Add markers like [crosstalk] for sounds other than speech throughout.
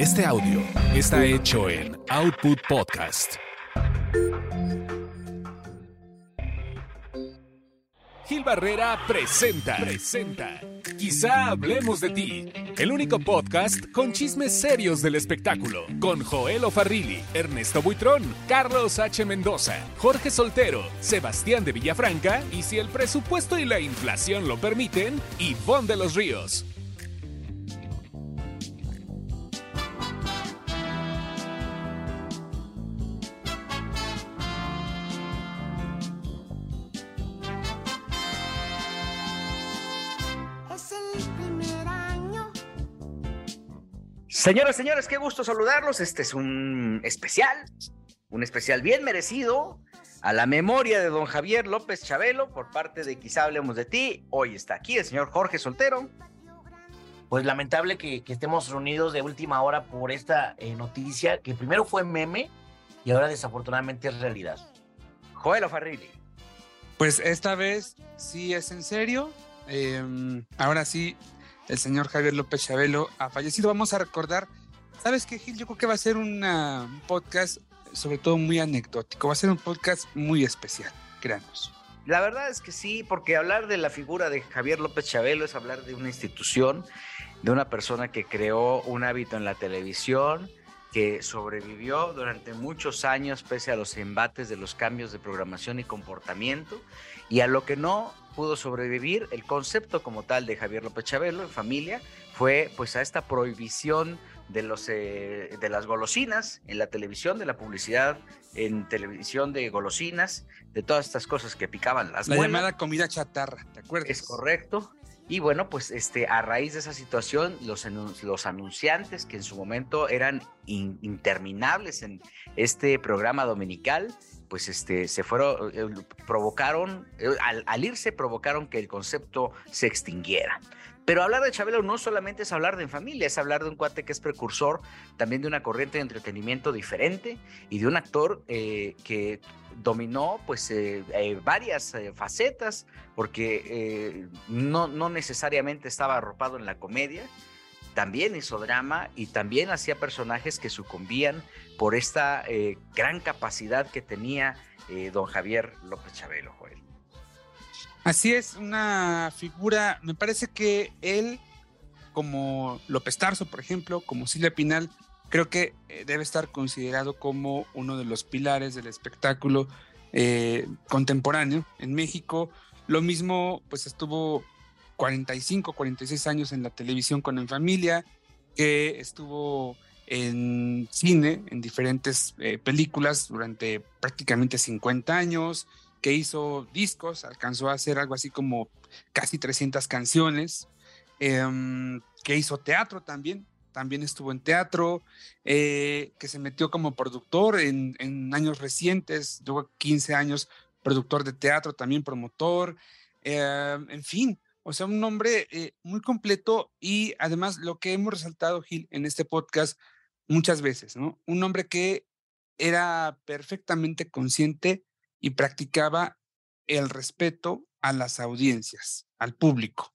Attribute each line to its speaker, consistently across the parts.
Speaker 1: Este audio está hecho en Output Podcast. Gil Barrera presenta. Presenta. Quizá hablemos de ti. El único podcast con chismes serios del espectáculo. Con Joel Ofarrilli, Ernesto Buitrón, Carlos H. Mendoza, Jorge Soltero, Sebastián de Villafranca y si el presupuesto y la inflación lo permiten, Ivonne de los Ríos.
Speaker 2: Señoras, señores, qué gusto saludarlos. Este es un especial, un especial bien merecido a la memoria de don Javier López Chabelo por parte de Quizá Hablemos de Ti. Hoy está aquí el señor Jorge Soltero.
Speaker 3: Pues lamentable que, estemos reunidos de última hora por esta eh, noticia que primero fue meme y ahora desafortunadamente es realidad.
Speaker 2: Joel Farrilli.
Speaker 4: Pues esta vez sí es en serio. Em, ahora sí el señor Javier López Chabelo ha fallecido. Vamos a recordar, ¿sabes qué, Gil? Yo creo que va a ser un podcast sobre todo muy anecdótico, va a ser un podcast muy especial, créanos.
Speaker 2: La verdad es que sí, porque hablar de la figura de Javier López Chabelo es hablar de una institución, de una persona que creó un hábito en la televisión, que sobrevivió durante muchos años pese a los embates de los cambios de programación y comportamiento, y a lo que no pudo sobrevivir. El concepto como tal de Javier López Chabelo en familia fue pues a esta prohibición de los eh, de las golosinas en la televisión de la publicidad en televisión de golosinas de todas estas cosas que picaban las
Speaker 4: la llamada comida chatarra te acuerdas
Speaker 2: es correcto. Y bueno, pues este, a raíz de esa situación, los, los anunciantes que en su momento eran interminables en este programa dominical, pues este, se fueron, eh, provocaron, eh, al, irse provocaron que el concepto se extinguiera. Pero hablar de Chabelo no solamente es hablar de familia, es hablar de un cuate que es precursor también de una corriente de entretenimiento diferente y de un actor eh, que dominó pues varias facetas porque no, no necesariamente estaba arropado en la comedia, también hizo drama y también hacía personajes que sucumbían por esta eh, gran capacidad que tenía eh, don Javier López Chabelo, Joel.
Speaker 4: Así es, una figura, me parece que él, como López Tarso, por ejemplo, como Silvia Pinal, creo que eh, debe estar considerado como uno de los pilares del espectáculo contemporáneo en México. Lo mismo, pues estuvo 45, 46 años en la televisión con En Familia, que estuvo en cine, en diferentes eh, películas durante prácticamente 50 años, que hizo discos, alcanzó a hacer algo así como casi 300 canciones, em, que hizo teatro también, también estuvo en teatro, eh, que se metió como productor en, años recientes, tuvo 15 años productor de teatro, también promotor, em, en fin, o sea, un nombre eh, muy completo y además lo que hemos resaltado, Gil, en este podcast muchas veces, ¿no? Un hombre que era perfectamente consciente y practicaba el respeto a las audiencias, al público.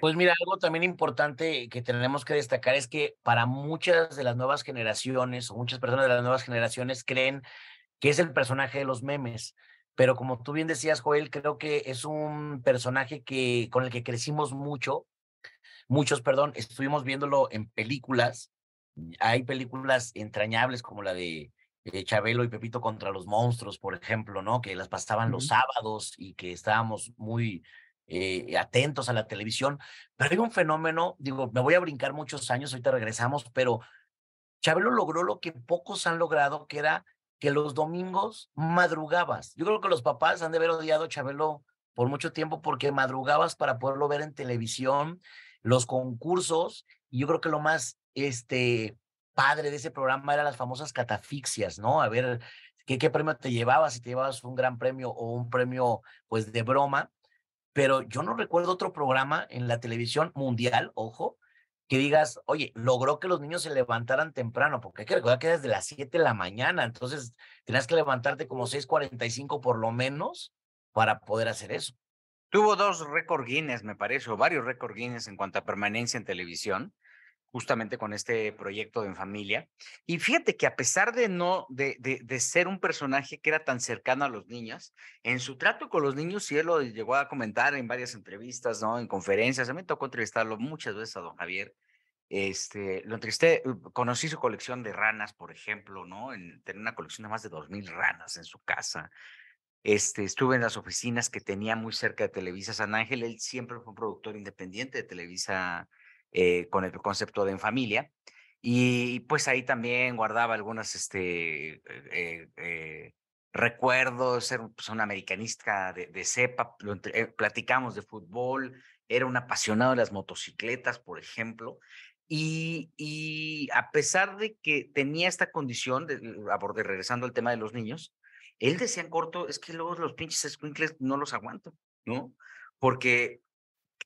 Speaker 3: Pues mira, algo también importante que tenemos que destacar es que para muchas de las nuevas generaciones o muchas personas de las nuevas generaciones creen que es el personaje de los memes pero como tú bien decías, Joel, creo que es un personaje que, con el que crecimos mucho, muchos, perdón, estuvimos viéndolo en películas, hay películas entrañables como la de Chabelo y Pepito contra los monstruos, por ejemplo, ¿no? Que las pasaban los sábados y que estábamos muy eh, atentos a la televisión, pero hay un fenómeno, digo, me voy a brincar muchos años, ahorita regresamos, pero Chabelo logró lo que pocos han logrado, que era que los domingos madrugabas. Yo creo que los papás han de haber odiado a Chabelo por mucho tiempo porque madrugabas para poderlo ver en televisión, los concursos, y yo creo que lo más este, padre de ese programa eran las famosas catafixias, ¿no? A ver qué, qué premio te llevabas, si te llevabas un gran premio o un premio pues de broma, pero yo no recuerdo otro programa en la televisión mundial, ojo, que digas, oye, logró que los niños se levantaran temprano, porque hay que recordar que desde las 7 de la mañana, entonces tenías que levantarte como 6:45 por lo menos para poder hacer eso.
Speaker 2: Tuvo dos récord Guinness, me parece, o varios récord Guinness en cuanto a permanencia en televisión justamente con este proyecto de En Familia. Y fíjate que a pesar de no, de, de, ser un personaje que era tan cercano a los niños, en su trato con los niños, sí él lo llegó a comentar en varias entrevistas, ¿no? En conferencias, a mí me tocó entrevistarlo muchas veces a don Javier. Este, lo entrevisté, uh, conocí su colección de ranas, por ejemplo, ¿no? En, tenía una colección de más de 2.000 ranas en su casa. Este, estuve en las oficinas que tenía muy cerca de Televisa San Ángel. Él siempre fue un productor independiente de Televisa eh, con el concepto de en familia. Y pues ahí también guardaba algunos este, eh, eh, recuerdos, ser pues, un americanista de, de cepa, platicamos de fútbol, era un apasionado de las motocicletas, por ejemplo. Y, y a pesar de que tenía esta condición, de, regresando al tema de los niños, él decía en corto, es que luego los pinches squinkles no los aguanto, ¿no? Porque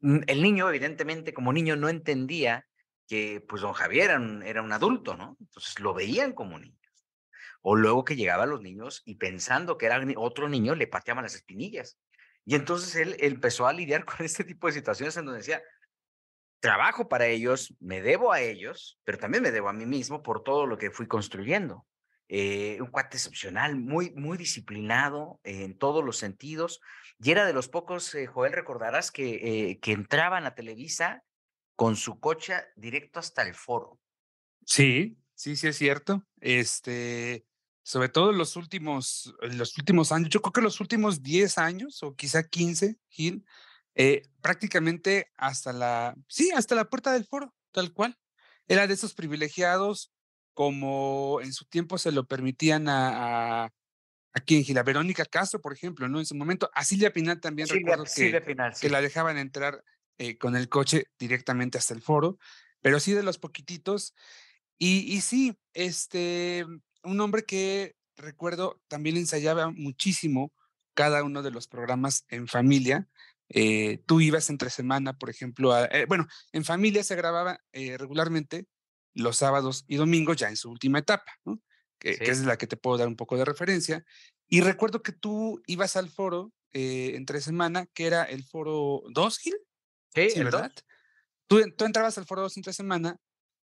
Speaker 2: el niño, evidentemente, como niño, no entendía que pues don Javier era un, adulto, ¿no? Entonces lo veían como niños. O luego que llegaban los niños y pensando que era otro niño, le pateaban las espinillas. Y entonces él empezó a lidiar [laughs] con este tipo de situaciones en donde decía, trabajo para ellos, me debo a ellos, pero también me debo a mí mismo por todo lo que fui construyendo. Eh, un cuate excepcional, muy, muy disciplinado en todos los sentidos, y era de los pocos, eh, Joel, recordarás, que, eh, que entraban a Televisa con su coche directo hasta el foro.
Speaker 4: Sí, sí, sí es cierto. Este, sobre todo en los últimos, los últimos años, yo creo que los últimos 10 años o quizá 15, Gil, prácticamente hasta la, sí, hasta la puerta del foro, tal cual. Era de esos privilegiados como en su tiempo se lo permitían a, a, a quien Gila Verónica Castro, por ejemplo, ¿no? En su momento, a Silvia Pinal también recuerdo que, que la dejaban entrar eh, con el coche directamente hasta el foro, pero sí de los poquititos. Y, y sí, este, un hombre que recuerdo también ensayaba muchísimo cada uno de los programas en familia. Eh, tú ibas entre semana, por ejemplo, a, eh, bueno, en familia se grababa regularmente los sábados y domingos ya en su última etapa, ¿no? Que, es la que te puedo dar un poco de referencia. Y recuerdo que tú ibas al foro eh, entre semana, que era el foro 2, Gil.
Speaker 2: Sí, ¿verdad?
Speaker 4: Tú, tú, entrabas al foro 2 entre semana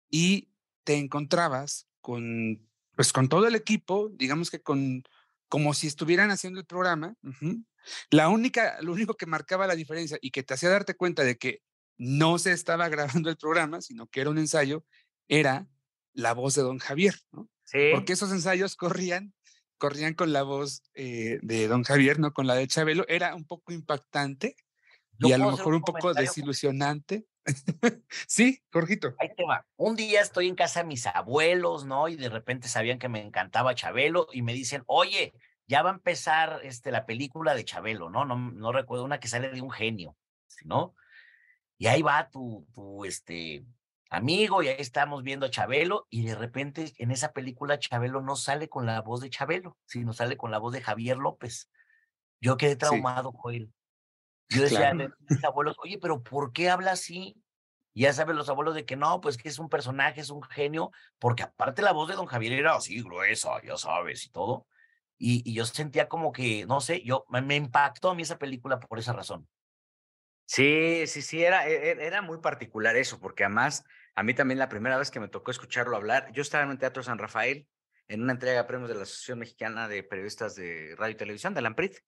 Speaker 4: y te encontrabas con, pues con todo el equipo, digamos que con, como si estuvieran haciendo el programa. La única, lo único que marcaba la diferencia y que te hacía darte cuenta de que no se estaba [laughs] grabando el programa, sino que era un ensayo, era la voz de don Javier, ¿no?
Speaker 2: Sí.
Speaker 4: Porque esos ensayos corrían, corrían con la voz eh, de don Javier, no con la de Chabelo. Era un poco impactante y a lo mejor un, poco desilusionante. [laughs] sí, Jorgito.
Speaker 3: Ahí te va. Un día estoy en casa de mis abuelos, ¿no? Y de repente sabían que me encantaba Chabelo y me dicen, oye, ya va a empezar este, la película de Chabelo, ¿no? No, no recuerdo una que sale de un genio, ¿no? Y ahí va tu, tu, este, amigo y ahí estamos viendo a Chabelo y de repente en esa película Chabelo no sale con la voz de Chabelo, sino sale con la voz de Javier López. Yo quedé traumado, Joel. Yo decía a mis abuelos, oye, pero ¿por qué habla así? Y ya saben los abuelos de que no, pues que es un personaje, es un genio, porque aparte la voz de don Javier era así gruesa, ya sabes, y todo. Y, y yo sentía como que, no sé, yo me impactó a mí esa película por esa razón.
Speaker 2: Sí, sí, sí, era, e, e, era muy particular eso, porque además a mí también la primera vez que me tocó escucharlo hablar, yo estaba en el Teatro San Rafael en una entrega de premios de la Asociación Mexicana de Periodistas de Radio y Televisión, de la AMPRIT.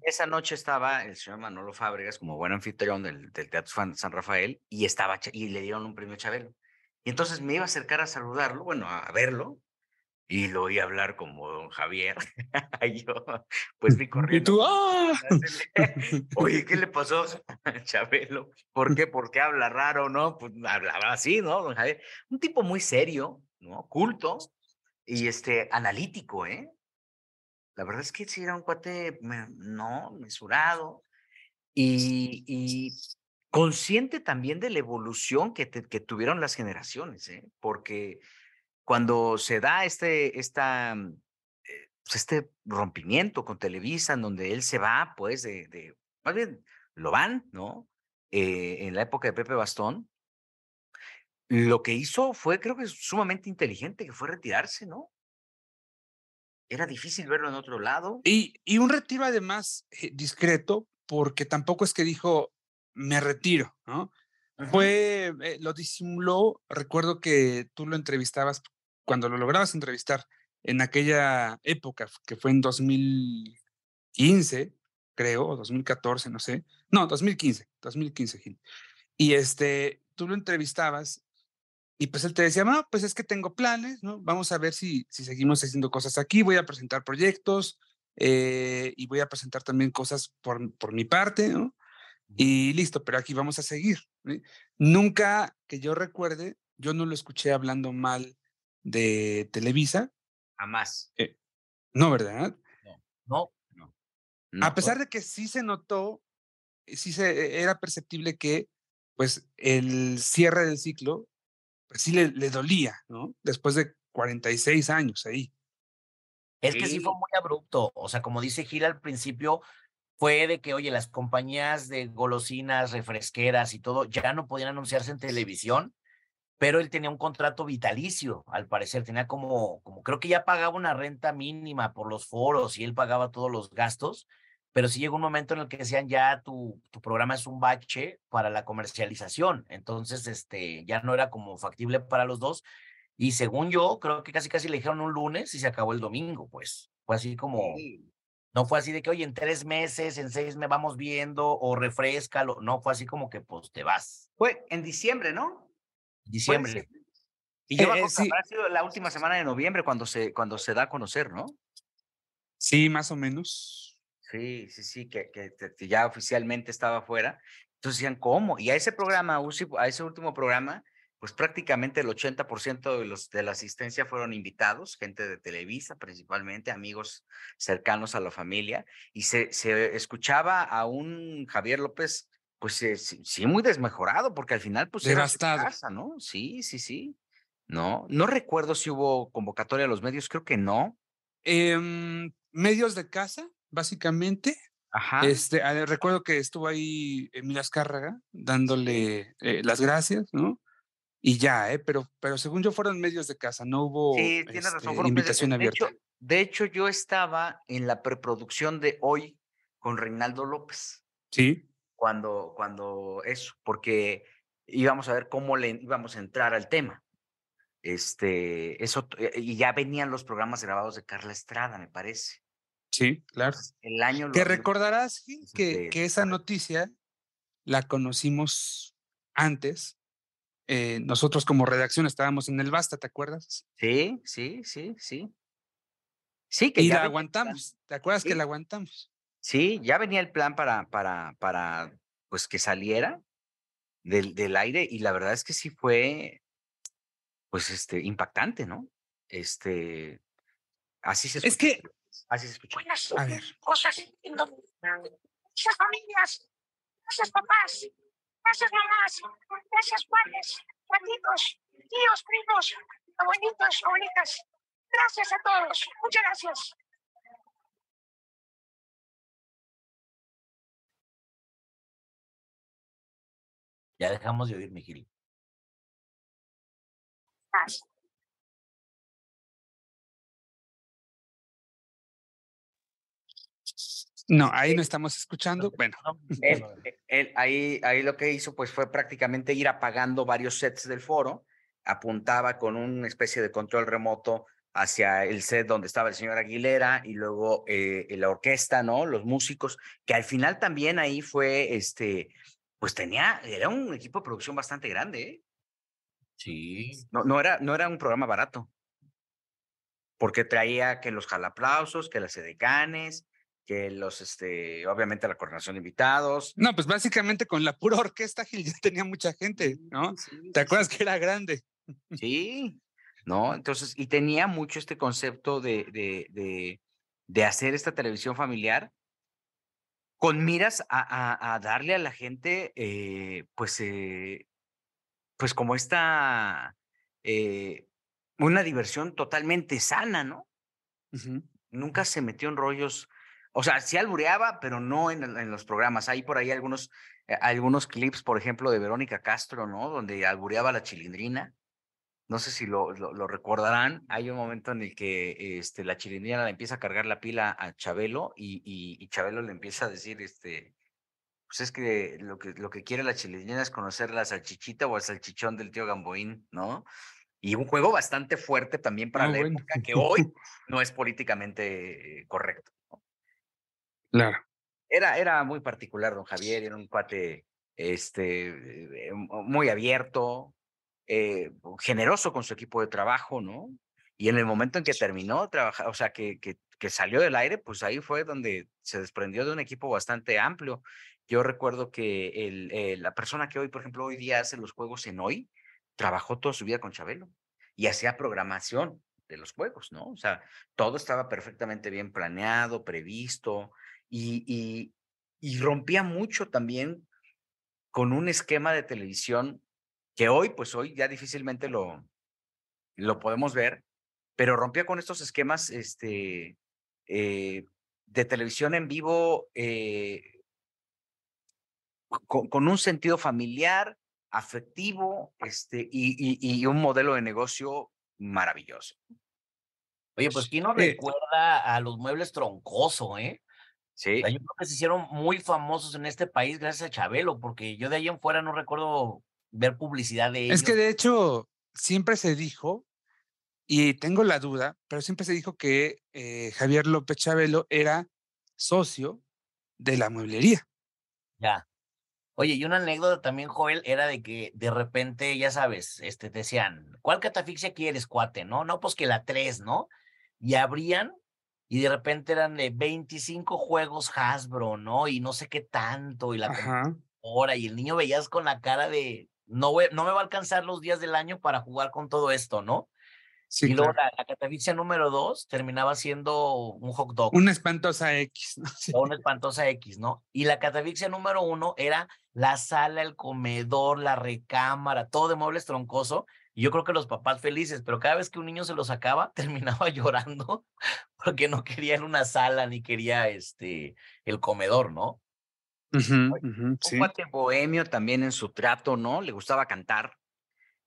Speaker 2: Esa noche estaba el señor Manolo Fábregas como buen anfitrión del, del Teatro San Rafael y, estaba, y le dieron un premio Chabelo. Y entonces me iba a acercar a saludarlo, bueno, a verlo, y lo oí hablar como don Javier. [laughs] y yo, pues mi corriendo.
Speaker 4: Y tú, ¡ah! [laughs] [laughs]
Speaker 2: Oye, ¿qué le pasó a Chabelo? ¿Por qué? ¿Por qué habla raro, no? Pues hablaba así, ¿no, don Javier? Un tipo muy serio, ¿no? Culto y este, analítico, ¿eh? La verdad es que sí era un cuate, no, mesurado y, y consciente también de la evolución que, que tuvieron las generaciones, ¿eh? Porque cuando se da este, esta, mm, eh, pues este rompimiento con Televisa, en donde él se va, pues, de, de más bien, lo van, ¿no? Eh, en la época de Pepe Bastón, lo que hizo fue, creo que sumamente inteligente, que fue retirarse, ¿no? Era difícil verlo en otro lado.
Speaker 4: Y, y un retiro además eh, discreto, porque tampoco es que dijo, me retiro, ¿no? Fue, eh, lo disimuló, recuerdo que tú lo entrevistabas cuando lo lograbas entrevistar en aquella época, que fue en 2015, creo, o 2014, no sé. No, 2015, 2015, Gil. Y este, tú lo entrevistabas y pues él te decía, no, pues es que tengo planes, ¿no? Vamos a ver si, si seguimos haciendo cosas aquí, voy a presentar proyectos eh, y voy a presentar también cosas por, por mi parte, ¿no? Y listo, pero aquí vamos a seguir. Nunca que yo recuerde, yo no lo escuché hablando mal de Televisa.
Speaker 2: Jamás.
Speaker 4: Eh, no, ¿verdad?
Speaker 3: No,
Speaker 2: no.
Speaker 4: A pesar de que sí se notó, sí se, era perceptible que pues el cierre del ciclo pues sí le, le dolía, ¿no? Después de 46 años ahí.
Speaker 3: Es que sí fue muy abrupto. O sea, como dice Gil al principio, fue de que, oye, las compañías de golosinas, refresqueras y todo ya no podían anunciarse en televisión, pero él tenía un contrato vitalicio, al parecer, tenía como, como creo que ya pagaba una renta mínima por los foros y él pagaba todos los gastos, pero sí llegó un momento en el que decían ya tu, tu programa es un bache para la comercialización, entonces este, ya no era como factible para los dos. Y según yo, creo que casi casi le dijeron un lunes y se acabó el domingo, pues. Fue así como, no fue así de que, oye, en tres meses, en seis me vamos viendo o refrescalo. No, fue así como que, pues te vas.
Speaker 2: Fue en diciembre, ¿no?
Speaker 3: Diciembre.
Speaker 2: Y yo eh, sí. ha sido la última semana de noviembre cuando se, cuando se da a conocer, ¿no?
Speaker 4: Sí, más o menos.
Speaker 2: Sí, sí, sí, que, que, ya oficialmente estaba fuera. Entonces decían, ¿cómo? Y a ese programa, a ese último programa, pues prácticamente el 80% de, los, de la asistencia fueron invitados, gente de Televisa principalmente, amigos cercanos a la familia, y se, se escuchaba a un Javier López, pues eh, sí, muy desmejorado, porque al final pues
Speaker 4: Devastado.
Speaker 2: era casa, ¿no? Sí, sí, sí. No, no recuerdo si hubo convocatoria a los medios, creo que no.
Speaker 4: Em, medios de casa, básicamente.
Speaker 2: Ajá.
Speaker 4: Este, ah, recuerdo que estuvo ahí Emilia Azcárraga dándole eh, las gracias, ¿no? Y ya, ¿eh? Pero, pero según yo fueron medios de casa, no hubo
Speaker 2: sí, razón,
Speaker 4: este, invitación
Speaker 2: de,
Speaker 4: abierta.
Speaker 2: Hecho, de hecho, yo estaba en la preproducción de hoy con Reinaldo López.
Speaker 4: Sí.
Speaker 2: Cuando, cuando eso, porque íbamos a ver cómo le íbamos a entrar al tema. Este, eso, eh, y ya venían los programas grabados de Carla Estrada, me parece.
Speaker 4: Sí, claro.
Speaker 2: El año.
Speaker 4: Que recordarás que, que esa noticia la conocimos antes. Eh, nosotros como redacción estábamos en el Basta, ¿te acuerdas?
Speaker 2: Sí, sí, sí, sí. Sí,
Speaker 4: que y la aguantamos. ¿Te acuerdas que la aguantamos?
Speaker 2: Sí, ya venía el plan para, para, para, pues que saliera del, del aire y la verdad es que sí fue, pues, este, impactante, ¿no? Este, así se
Speaker 4: Es que
Speaker 2: Así se escucha.
Speaker 5: Buenas a ver. cosas Gracias, familias. Gracias, papás. Gracias, mamás. Gracias, padres, gatitos, tíos, primos, abuelitos, abuelitas. Gracias a todos. Muchas gracias.
Speaker 3: Ya dejamos de oír, Miguel.
Speaker 4: No, ahí no estamos escuchando. Bueno.
Speaker 2: Él, ahí, ahí lo que hizo pues fue prácticamente ir apagando varios sets del foro, apuntaba con una especie de control remoto hacia el set donde estaba el señor Aguilera y luego eh, la orquesta, ¿no? Los músicos, que al final también ahí fue, este, pues tenía, era un equipo de producción bastante grande, ¿eh?
Speaker 3: Sí.
Speaker 2: No, no, era, no era un programa barato. Porque traía que los jalaplausos, que las edecanes, que los, este, obviamente la coordinación de invitados.
Speaker 4: No, pues básicamente con la pura orquesta Gil ya tenía mucha gente, ¿no? ¿Te acuerdas que era grande?
Speaker 2: Sí, ¿no? Entonces, y tenía mucho este concepto de, de, de, de hacer esta televisión familiar con miras a, a, darle a la gente, eh, pues, eh, pues como esta, eh, una diversión totalmente sana, ¿no? Nunca se metió en rollos o sea, sí albureaba, pero no en, en los programas. Hay por ahí algunos, algunos clips, por ejemplo, de Verónica Castro, ¿no? Donde albureaba la chilindrina. No sé si lo, lo, recordarán. Hay un momento en el que este, la chilindrina le empieza a cargar la pila a Chabelo y, y, Chabelo le empieza a decir, este, pues es que lo que, lo que quiere la chilena es conocer la salchichita o el salchichón del tío Gamboín, ¿no? Y un juego bastante fuerte también para la época que [laughs] hoy no es políticamente correcto.
Speaker 4: Claro.
Speaker 2: Era, era muy particular, don Javier, era un cuate este, eh, muy abierto, eh, generoso con su equipo de trabajo, ¿no? Y en el momento en que terminó trabajar, o sea, que, que, que, salió del aire, pues ahí fue donde se desprendió de un equipo bastante amplio. Yo recuerdo que el, eh, la persona que hoy, por ejemplo, hoy día hace los juegos en hoy, trabajó toda su vida con Chabelo y hacía programación de los juegos, ¿no? O sea, todo estaba perfectamente bien planeado, previsto y, y, y rompía mucho también con un esquema de televisión que hoy, pues hoy ya difícilmente lo, lo podemos ver, pero rompía con estos esquemas este, eh, de televisión en vivo eh, con, un sentido familiar, afectivo este, y, y, un modelo de negocio maravilloso.
Speaker 3: Oye, pues ¿quién no eh recuerda a los muebles troncoso, eh?
Speaker 2: Sí.
Speaker 3: yo creo que se hicieron muy famosos en este país gracias a Chabelo, porque yo de ahí en fuera no recuerdo ver publicidad de ellos.
Speaker 4: Es que de hecho siempre se dijo, y tengo la duda, pero siempre se dijo que eh, Javier López Chabelo era socio de la mueblería.
Speaker 3: Ya. Oye, y una anécdota también, Joel, era de que de repente, ya sabes, este, te decían, ¿cuál catafixia quieres, cuate? No, no, pues que la tres, ¿no? Y abrían y de repente eran de 25 juegos Hasbro, ¿no? Y no sé qué tanto, y la hora, y el niño veías con la cara de, no, no me va a alcanzar los días del año para jugar con todo esto, ¿no? Sí, y luego la, catafixia número dos terminaba siendo un hot dog.
Speaker 4: Una espantosa X.
Speaker 3: ¿no? Una espantosa X, ¿no? Y la catafixia número uno era la sala, el comedor, la recámara, todo de muebles troncoso. Y yo creo que los papás felices, pero cada vez que un niño se lo sacaba, [laughs] terminaba llorando porque no quería en una sala ni quería este, el comedor, ¿no?
Speaker 2: Un cuate bohemio también en su trato, ¿no? Le gustaba cantar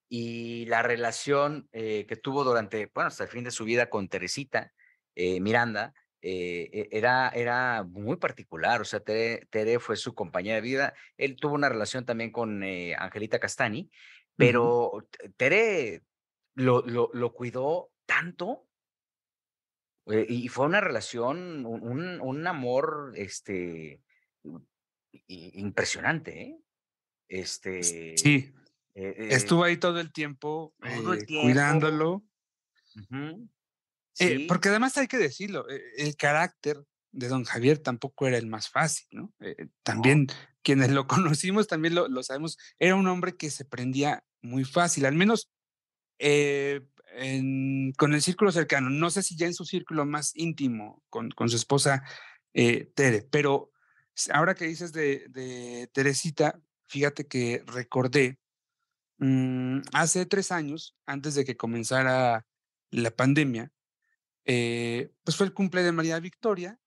Speaker 2: y la relación eh, que tuvo durante, bueno, hasta el fin de su vida con Teresita eh, Miranda, eh, e, era, era muy particular, o sea, Tere, fue su compañera de vida, él tuvo una relación también con Angelita Castani, pero Tere lo, lo, lo, cuidó tanto y fue una relación, un, un amor, este, impresionante, ¿eh? Este,
Speaker 4: sí, eh, eh, Estuvo ahí todo el tiempo, eh, cuidándolo. porque además hay que decirlo, el carácter de don Javier tampoco era el más fácil, ¿no? también quienes lo [laughs] conocimos también lo, sabemos, era un hombre que se prendía muy fácil, al menos con el círculo cercano, no sé si ya en su círculo más íntimo con, con su esposa Tere, pero ahora que dices de, Teresita, fíjate que recordé Mm, hace tres años, antes de que comenzara la pandemia, eh, pues fue el cumple de María Victoria.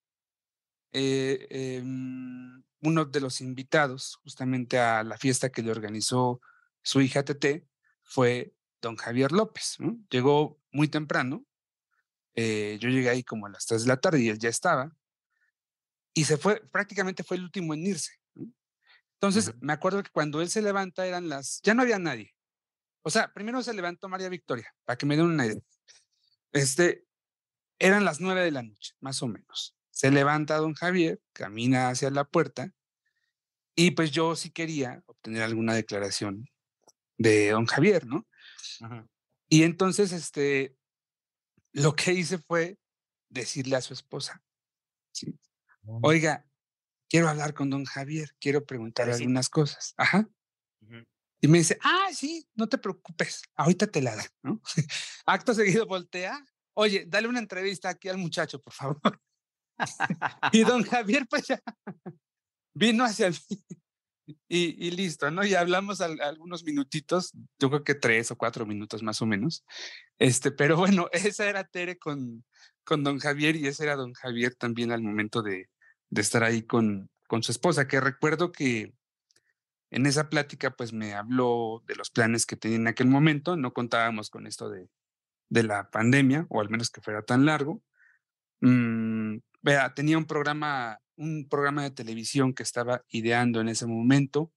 Speaker 4: Eh, em, uno de los invitados justamente a la fiesta que le organizó su hija Tete fue don Javier López. Llegó muy temprano. Eh, yo llegué ahí como a las tres de la tarde y él ya estaba. Y se fue, prácticamente fue el último en irse. Entonces, me acuerdo que cuando él se levanta eran las, ya no había nadie. O sea, primero se levantó María Victoria, para que me den una idea. Este, eran las nueve de la noche, más o menos. Se levanta don Javier, camina hacia la puerta y pues yo sí quería obtener alguna declaración de don Javier, ¿no? Y entonces, este, lo que hice fue decirle a su esposa, ¿sí? Oiga, quiero hablar con don Javier, quiero preguntar algunas cosas. Ajá. Y me dice, ah, sí, no te preocupes, ahorita te la da, ¿no? [laughs] Acto seguido voltea, oye, dale una entrevista aquí al muchacho, por favor. [laughs] y don [laughs] Javier, pues ya vino hacia mí y, y listo, ¿no? Y hablamos algunos minutitos, yo creo que tres o cuatro minutos más o menos. Este, pero bueno, esa era Tere con, con don Javier y ese era don Javier también al momento de, de estar ahí con, con su esposa, que recuerdo que en esa plática pues me habló de los planes que tenía en aquel momento, no contábamos con esto de, de la pandemia, o al menos que fuera tan largo. Mm, vea, tenía un programa, un programa de televisión que estaba ideando en ese momento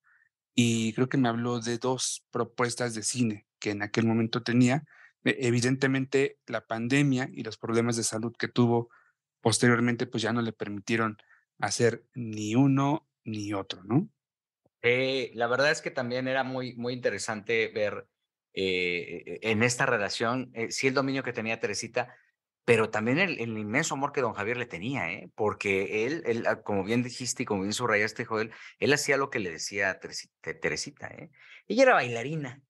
Speaker 4: y creo que me habló de dos propuestas de cine que en aquel momento tenía. E, evidentemente la pandemia y los problemas de salud que tuvo posteriormente pues ya no le permitieron hacer ni uno ni otro, ¿no?
Speaker 2: Eh, la verdad es que también era muy, muy interesante ver eh, en esta relación, eh, sí el dominio que tenía Teresita, pero también el, inmenso amor que don Javier le tenía, ¿eh? porque él, él, ah, como bien dijiste y como bien subrayaste, Joel, él hacía lo que le decía a Teresita. ¿eh? Ella era bailarina.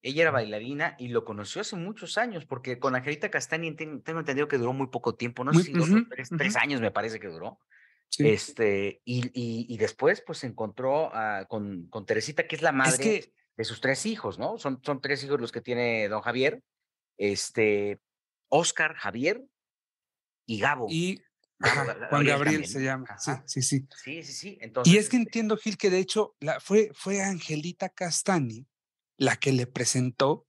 Speaker 2: Ella era bailarina y lo conoció hace muchos años, porque con Angelita Castañi tengo entendido que duró muy poco tiempo, no sé si dos tres, años me parece que duró. Este, y, y, después pues se encontró con, con Teresita, que es la madre de sus tres hijos, ¿no? Son, son tres hijos los que tiene don Javier. Este, Oscar, Javier y Gabo.
Speaker 4: Y [laughs] Juan Gabriel se llama. Sí, sí, sí.
Speaker 2: Sí, sí, sí.
Speaker 4: y es que este entiendo, Gil, que de hecho la, fue, fue Angelita Castani la que le presentó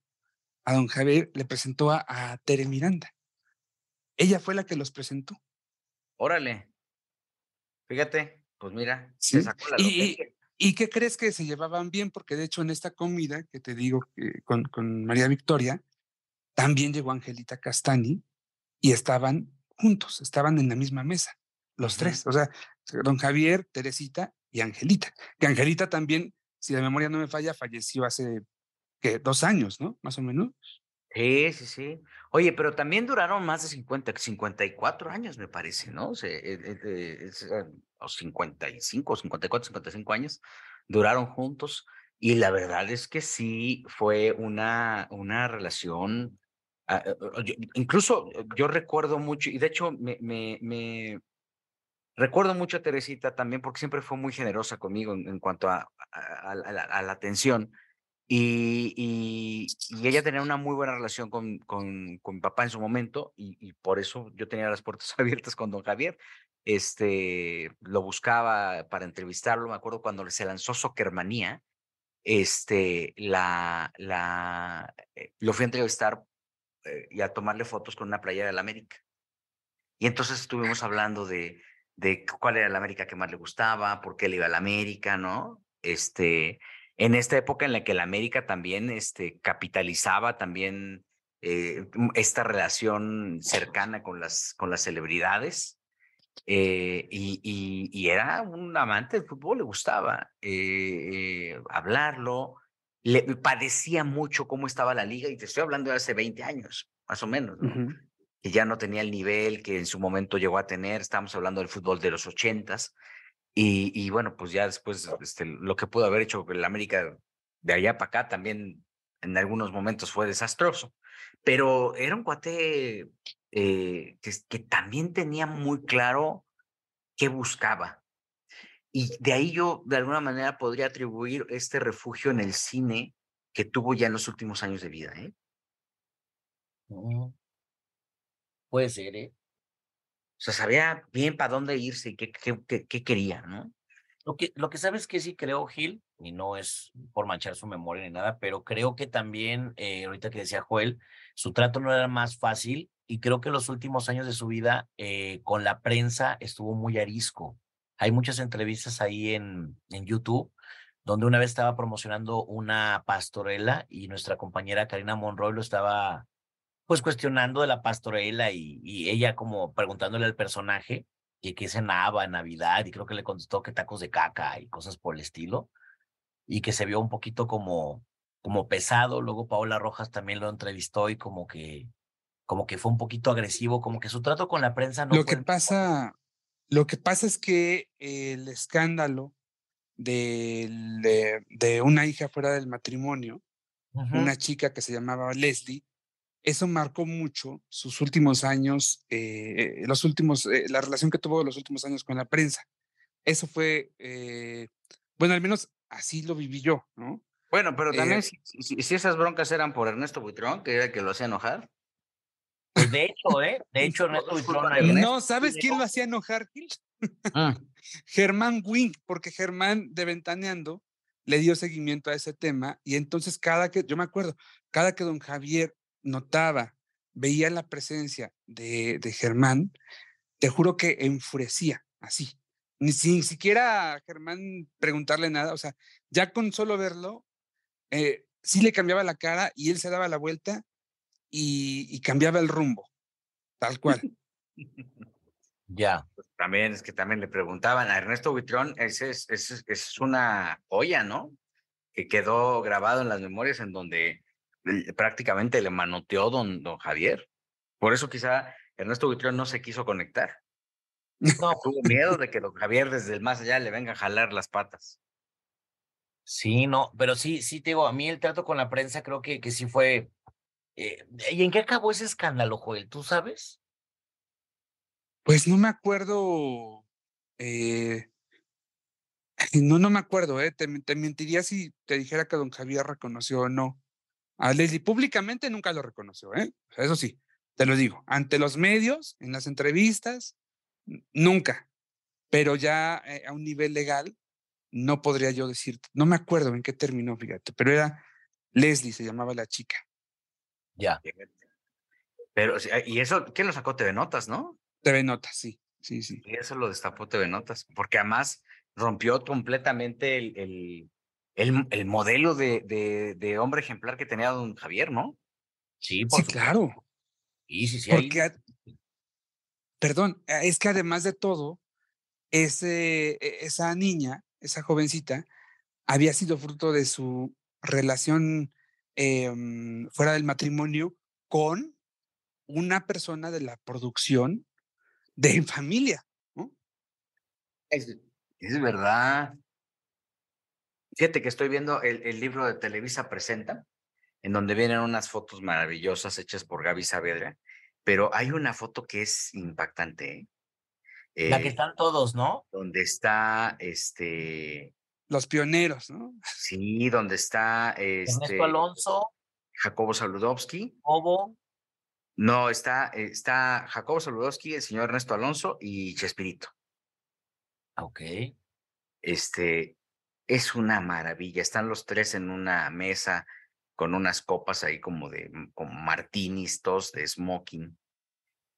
Speaker 4: a don Javier, le presentó a, Tere Miranda. Ella fue la que los presentó.
Speaker 2: Órale. Fíjate, pues mira,
Speaker 4: se sacó la y, y, qué crees que se llevaban bien? Porque de hecho en esta comida que te digo con, con María Victoria, también llegó Angelita Castani y estaban juntos, estaban en la misma mesa, los tres. O sea, don Javier, Teresita y Angelita. Que Angelita también, si la memoria no me falla, falleció hace ¿qué? dos años, ¿no? Más o menos.
Speaker 2: Sí, sí, sí. Oye, pero también duraron más de 50, 54 años, me parece, ¿no? O sea, 55, 54, 55 años duraron juntos. Y la verdad es que sí fue una, una relación Ah, eh, incluso eh, yo recuerdo mucho, y de hecho me, me, recuerdo mucho a Teresita también porque siempre fue muy generosa conmigo en, cuanto a, a, la, atención. Y, ella tenía una muy buena relación con, con, mi papá en su momento y, por eso yo tenía las puertas [laughs] abiertas con don Javier. Este, lo buscaba para entrevistarlo, me acuerdo cuando se lanzó Soccermanía, este, la, la, eh, lo fui a entrevistar eh, y a tomarle fotos con una playera del América. Y entonces estuvimos hablando de, de cuál era la América que más le gustaba, por qué le iba a la América, ¿no? Este, en esta época en la que la América también este, capitalizaba también eh, esta relación cercana con las, con las celebridades. Eh, y, y, era un amante del fútbol, le gustaba hablarlo, le padecía mucho cómo estaba la liga, y te estoy hablando de hace 20 años, más o menos, ¿no? Que ya no tenía el nivel que en su momento llegó a tener, estamos hablando del fútbol de los ochentas, y, y bueno, pues ya después este, lo que pudo haber hecho el América de allá para acá también en algunos momentos fue desastroso, pero era un cuate eh, que, también tenía muy claro qué buscaba, y de ahí yo, de alguna manera, podría atribuir este refugio en el cine que tuvo ya en los últimos años de vida. ¿eh?
Speaker 3: Mm. Puede ser, ¿eh?
Speaker 2: O sea, sabía bien para dónde irse y qué, qué, qué, quería, ¿no?
Speaker 3: Lo que, lo que sabes que sí creo, Gil, y no es por manchar su memoria ni nada, pero creo que también, eh, ahorita que decía Joel, su trato no era más fácil y creo que los últimos años de su vida eh, con la prensa estuvo muy arisco. Hay muchas entrevistas ahí en, en YouTube donde una vez estaba promocionando una pastorela y nuestra compañera Karina Monroy lo estaba pues cuestionando de la pastorela y, y ella como preguntándole al personaje que qué cenaba en Navidad y creo que le contestó que tacos de caca y cosas por el estilo y que se vio un poquito como como pesado, luego Paola Rojas también lo entrevistó y como que como que fue un poquito agresivo, como que su trato con la prensa no
Speaker 4: Lo que pasa lo que pasa es que el escándalo de, de, una hija fuera del matrimonio, una chica que se llamaba Leslie, eso marcó mucho sus últimos años, eh, los últimos, eh, la relación que tuvo los últimos años con la prensa. Eso fue, eh, bueno, al menos así lo viví yo, ¿no?
Speaker 2: Bueno, pero también si, si, esas broncas eran por Ernesto Buitrón, que era el que lo hacía enojar.
Speaker 3: Pues de hecho, ¿eh? [laughs] De hecho, Ernesto
Speaker 4: No, ¿sabes quién lo hacía enojar, ah. [laughs] Germán Wink, porque Germán de Ventaneando le dio seguimiento a ese tema y entonces cada que, yo me acuerdo, cada que don Javier notaba, veía la presencia de, de Germán, te juro que enfurecía, así. ni siquiera a Germán preguntarle nada, o sea, ya con solo verlo, eh, sí le cambiaba la cara y él se daba la vuelta y, cambiaba el rumbo, tal cual. [laughs]
Speaker 3: Ya.
Speaker 2: Pues también es que también le preguntaban a Ernesto Buitrón, ese es, es, es una joya, ¿no? Que quedó grabado en las memorias en donde prácticamente le manoteó don, don Javier. Por eso quizá Ernesto Buitrón no se quiso conectar. No. Tuvo miedo de que don Javier desde el más allá le venga a jalar las patas.
Speaker 3: Sí, no, pero sí, sí, te digo, a mí el trato con la prensa creo que, que sí fue. Eh, ¿Y en qué acabó ese escándalo, Joel? ¿Tú sabes?
Speaker 4: Pues no me acuerdo. Eh, [laughs] no, no me acuerdo, ¿eh? Te, te, mentiría si te dijera que don Javier reconoció o no. A Leslie públicamente nunca lo reconoció, ¿eh? Eso sí, te lo digo. Ante los medios, en las entrevistas, nunca. Pero ya eh, a un nivel legal, no podría yo decirte, no me acuerdo en qué terminó, fíjate, pero era Leslie, se llamaba la chica.
Speaker 3: Ya.
Speaker 2: Pero, y eso, ¿quién lo sacó? TV Notas, ¿no?
Speaker 4: TV Notas, sí, sí, sí.
Speaker 2: Y eso lo destapó TV Notas, porque además rompió completamente el, el, el, el modelo de, de, de, hombre ejemplar que tenía don Javier, ¿no?
Speaker 4: Sí, sí claro.
Speaker 3: Sí, sí, sí.
Speaker 4: Porque, perdón, es que además de todo, ese, e, esa niña esa jovencita, había sido fruto de su relación em, fuera del matrimonio con una persona de la producción de Familia.
Speaker 2: Es, verdad. Fíjate que estoy viendo el, el, libro de Televisa Presenta, en donde vienen unas fotos maravillosas hechas por Gaby Saavedra, pero hay una foto que es impactante. ¿eh?
Speaker 3: la que eh, están todos, ¿no?
Speaker 2: Donde está este.
Speaker 4: Los pioneros, ¿no?
Speaker 2: Sí, donde está este.
Speaker 3: Ernesto Alonso.
Speaker 2: Jacobo Saludowski.
Speaker 3: Obo.
Speaker 2: No, está, está Jacobo Saludowski, el señor Ernesto Alonso y Chespirito.
Speaker 3: Ok.
Speaker 2: Este, es una maravilla. Están los tres en una mesa con unas copas ahí como de como martinis, tos de smoking.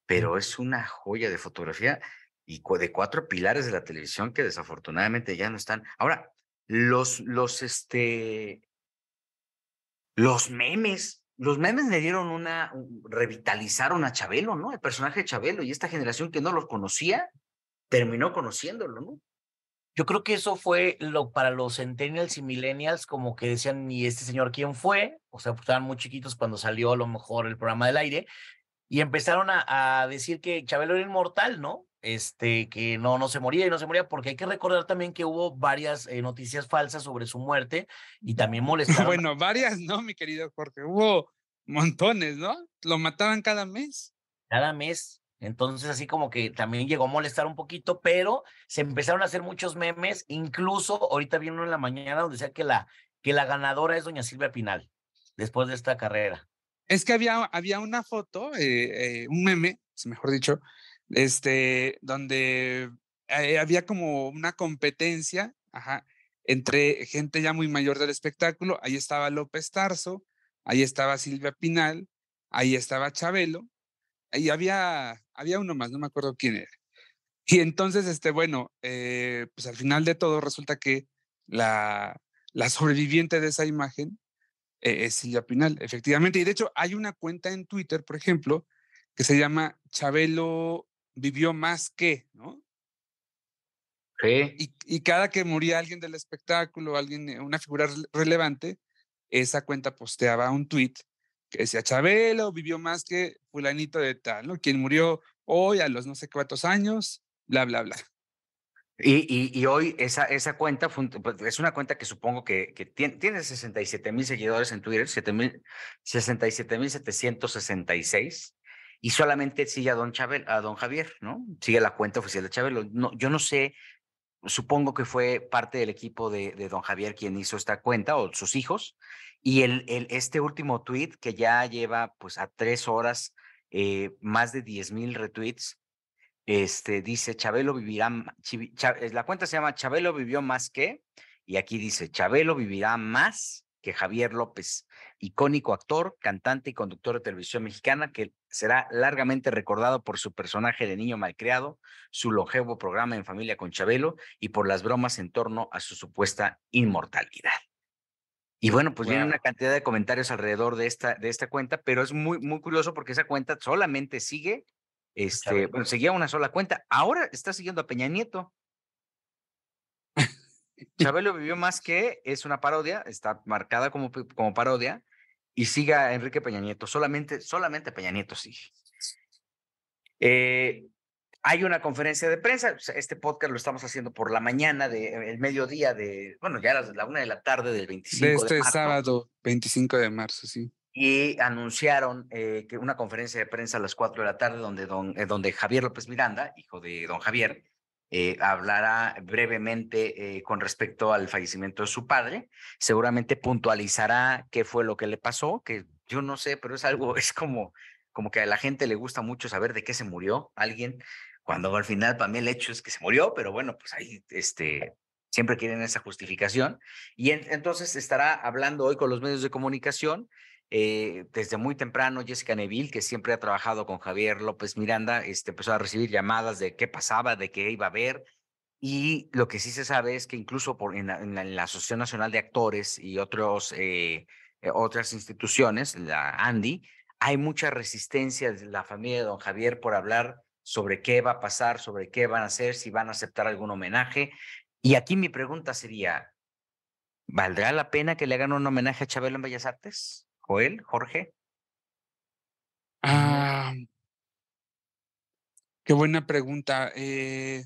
Speaker 2: Pero es una joya de fotografía y de cuatro pilares de la televisión que desafortunadamente ya no están. Ahora, los, los, este, los memes, los memes le dieron una, revitalizaron a Chabelo, ¿no? El personaje de Chabelo y esta generación que no los conocía, terminó conociéndolo, ¿no?
Speaker 3: Yo creo que eso fue lo para los centennials y millennials, como que decían, ¿y este señor quién fue? O sea, pues estaban muy chiquitos cuando salió a lo mejor el programa del aire, y empezaron a, a decir que Chabelo era inmortal, ¿no? este, que no, no se moría y no se moría, porque hay que recordar también que hubo varias eh, noticias falsas sobre su muerte y también [laughs] molestaron.
Speaker 4: Bueno, varias, ¿no, mi querido Jorge? Hubo montones, ¿no? Lo mataban cada mes.
Speaker 3: Cada mes. Entonces, así como que también llegó a molestar un poquito, pero se empezaron a hacer muchos memes, incluso ahorita vino en la mañana donde decía que la, que la ganadora es doña Silvia Pinal, después de esta carrera.
Speaker 4: Es que había, había una foto, eh, eh, un meme, mejor dicho, este, donde eh, había como una competencia entre gente ya muy mayor del espectáculo. Ahí estaba López Tarso, ahí estaba Silvia Pinal, ahí estaba Chabelo, ahí había, había uno más, no me acuerdo quién era. Y entonces, este, bueno, eh, pues al final de todo resulta que la, la sobreviviente de esa imagen eh, es Silvia Pinal, efectivamente. Y de hecho, hay una cuenta en Twitter, por ejemplo, que se llama Chabelo vivió más que, ¿no?
Speaker 2: Sí.
Speaker 4: Y, cada que moría alguien del espectáculo, alguien, eh, una figura relevante, esa cuenta posteaba un tweet que decía, Chabelo vivió más que fulanito de tal, ¿no? Quien murió hoy a los no sé cuántos años, bla, bla, bla.
Speaker 2: Y, y, hoy esa, esa cuenta pues, es una cuenta que supongo que, que tiene, tiene 67 mil seguidores en Twitter, 67 mil 766 y solamente sigue a don, Chabel, a don Javier, ¿no? Sigue la cuenta oficial de Chabelo. No, yo no sé, supongo que fue parte del equipo de, de, don Javier quien hizo esta cuenta o sus hijos. Y el, este último tweet que ya lleva pues a tres horas eh, más de 10 mil retweets, este, dice Chabelo vivirá, la cuenta se llama Chabelo vivió más que, y aquí dice Chabelo vivirá más que Javier López, icónico actor, cantante y conductor de televisión mexicana, que será largamente recordado por su personaje de niño malcriado, su longevo programa en familia con Chabelo y por las bromas en torno a su supuesta inmortalidad. Y bueno, pues viene una cantidad de comentarios alrededor de esta, de esta cuenta, pero es muy, muy curioso porque esa cuenta solamente sigue, este, bueno, seguía una sola cuenta. Ahora está siguiendo a Peña Nieto. Chabelo vivió [laughs] más que es una parodia, está marcada como, como parodia y siga a Enrique Peña Nieto. Solamente, solamente Peña Nieto sigue. Eh, hay una conferencia de prensa. Este podcast lo estamos haciendo por la mañana, de, el mediodía de, bueno, ya era la una de la tarde del 25
Speaker 4: de este sábado, 25 de marzo, sí.
Speaker 2: Y anunciaron eh, que una conferencia de prensa a las cuatro de la tarde, donde, don, eh, donde Javier López Miranda, hijo de don Javier, eh, hablará brevemente eh, con respecto al fallecimiento de su padre. Seguramente puntualizará qué fue lo que le pasó, que yo no sé, pero es algo, [laughs] es como, como que a la gente le gusta mucho saber de qué se murió alguien, cuando al final para mí el hecho es que se murió, pero bueno, pues ahí este, siempre quieren esa justificación. Y entonces estará hablando hoy con los medios de comunicación eh, desde muy temprano, Jessica Neville, que siempre ha trabajado con Javier López Miranda, este, empezó a recibir llamadas de qué pasaba, de qué iba a haber. Y lo que sí se sabe es que incluso por, en, la, Asociación Nacional de Actores y otros, eh, eh, otras instituciones, la ANDI, hay mucha resistencia de la familia de don Javier por hablar sobre qué va a pasar, sobre qué van a hacer, si van a aceptar algún homenaje. Y aquí mi pregunta sería, ¿valdrá la pena que le hagan un homenaje a Chabelo en Bellas Artes? Joel, Jorge.
Speaker 4: Ah, qué buena pregunta. Eh,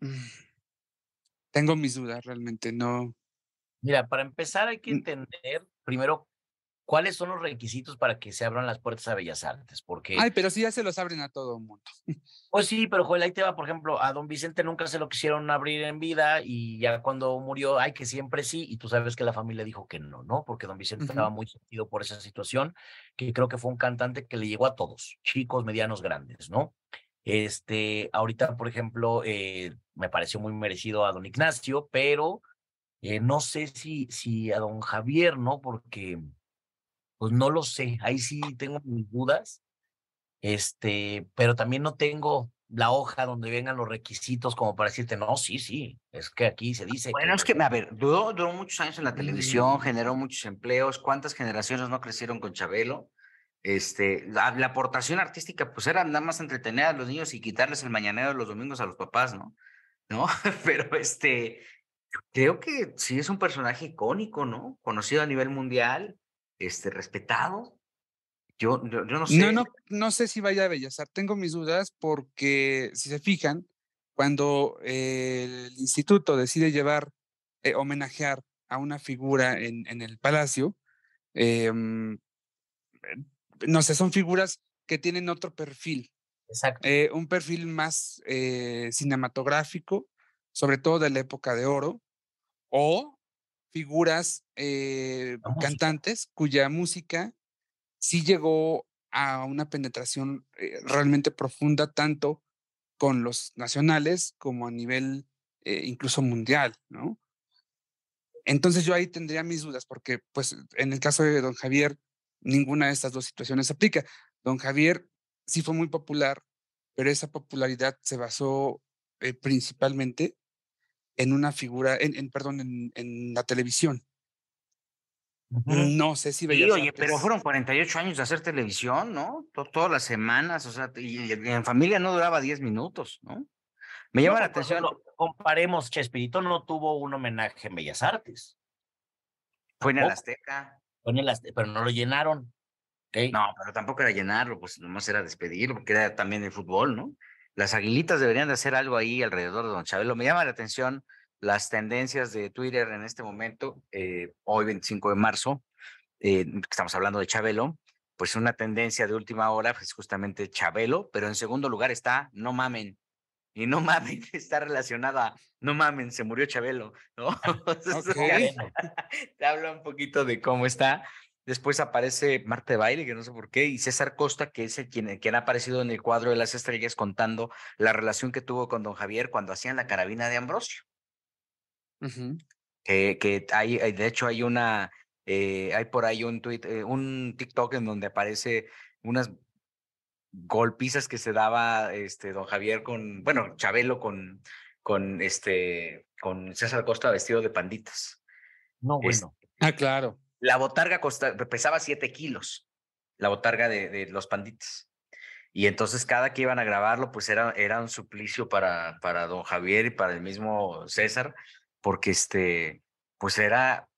Speaker 4: mm, tengo mis dudas, realmente, no.
Speaker 3: Mira, para empezar hay que entender primero ¿Cuáles son los requisitos para que se abran las puertas a Bellas Artes? Porque.
Speaker 4: Ay, pero sí ya se los abren a todo el mundo. [laughs]
Speaker 3: Pues sí, pero Joel, ahí te va, por ejemplo, a don Vicente nunca se lo quisieron abrir en vida y ya cuando murió, ay, que siempre sí, y tú sabes que la familia dijo que no, ¿no? Porque don Vicente estaba muy sentido por esa situación, que creo que fue un cantante que le llegó a todos, chicos, medianos, grandes, ¿no? Este, ahorita, por ejemplo, eh, me pareció muy merecido a don Ignacio, pero eh, no sé si, si a don Javier, ¿no? Porque pues no lo sé, ahí sí tengo mis dudas, este, pero también no tengo la hoja donde vengan los requisitos como para decirte, no, sí, sí, es que aquí se dice.
Speaker 2: Bueno, es que, a ver, duró, duró muchos años en la televisión, mm. generó muchos empleos, ¿cuántas generaciones no crecieron con Chabelo? Este, la, aportación artística, pues era nada más entretener a los niños y quitarles el mañanero de los domingos a los papás, ¿no? ¿No? [laughs] Pero este, creo que sí es un personaje icónico, ¿no? Conocido a nivel mundial, este, respetado. Yo, yo, no sé.
Speaker 4: No, no, no sé si vaya a Bellas Tengo mis dudas porque, si se fijan, cuando el instituto decide llevar, eh, homenajear a una figura en, en el palacio, em, no sé, son figuras que tienen otro perfil.
Speaker 3: Exacto.
Speaker 4: Eh, un perfil más eh, cinematográfico, sobre todo de la época de oro, o figuras eh, cantantes cuya música sí llegó a una penetración eh, realmente profunda, tanto con los nacionales como a nivel eh, incluso mundial, ¿no? Entonces yo ahí tendría mis dudas, porque pues en el caso de don Javier, ninguna de estas dos situaciones aplica. Don Javier sí fue muy popular, pero esa popularidad se basó principalmente en una figura, en, perdón, en, la televisión. No sé si
Speaker 2: veía. oye, pero fueron 48 años de hacer televisión, ¿no? todas las semanas, o sea, y, en familia no duraba 10 minutos, ¿no? Me llama la atención.
Speaker 3: comparemos, Chespirito no tuvo un homenaje en Bellas Artes.
Speaker 2: Fue en el Azteca.
Speaker 3: Fue en el Azteca, pero no lo llenaron.
Speaker 2: No, pero tampoco era llenarlo, pues nomás era despedirlo, porque era también el fútbol, ¿no? Las aguilitas deberían de hacer algo ahí alrededor de Don Chabelo. Me llama la atención las tendencias de Twitter en este momento, eh, hoy 25 de marzo, eh, estamos hablando de Chabelo, pues una tendencia de última hora es pues, justamente Chabelo, pero en segundo lugar está No mamen. Y no mamen [laughs] está relacionada, no mamen, se murió Chabelo, ¿no? [laughs] [laughs] Te habla un poquito de cómo está Después aparece Marte Baile, que no sé por qué, y César Costa, que es el quien, quien ha aparecido en el cuadro de las estrellas contando la relación que tuvo con don Javier cuando hacían la carabina de Ambrosio. Que, que hay, de hecho, hay una, eh, hay por ahí un tweet, eh, un TikTok en donde aparece unas golpizas que se daba este don Javier con, bueno, Chabelo con, con este, con César Costa vestido de panditas.
Speaker 3: No, bueno.
Speaker 4: ah, claro.
Speaker 2: La botarga pesaba siete kilos, la botarga de, los panditas. Y entonces cada que iban a grabarlo, pues era, un suplicio para, para don Javier y para el mismo César, porque este, pues era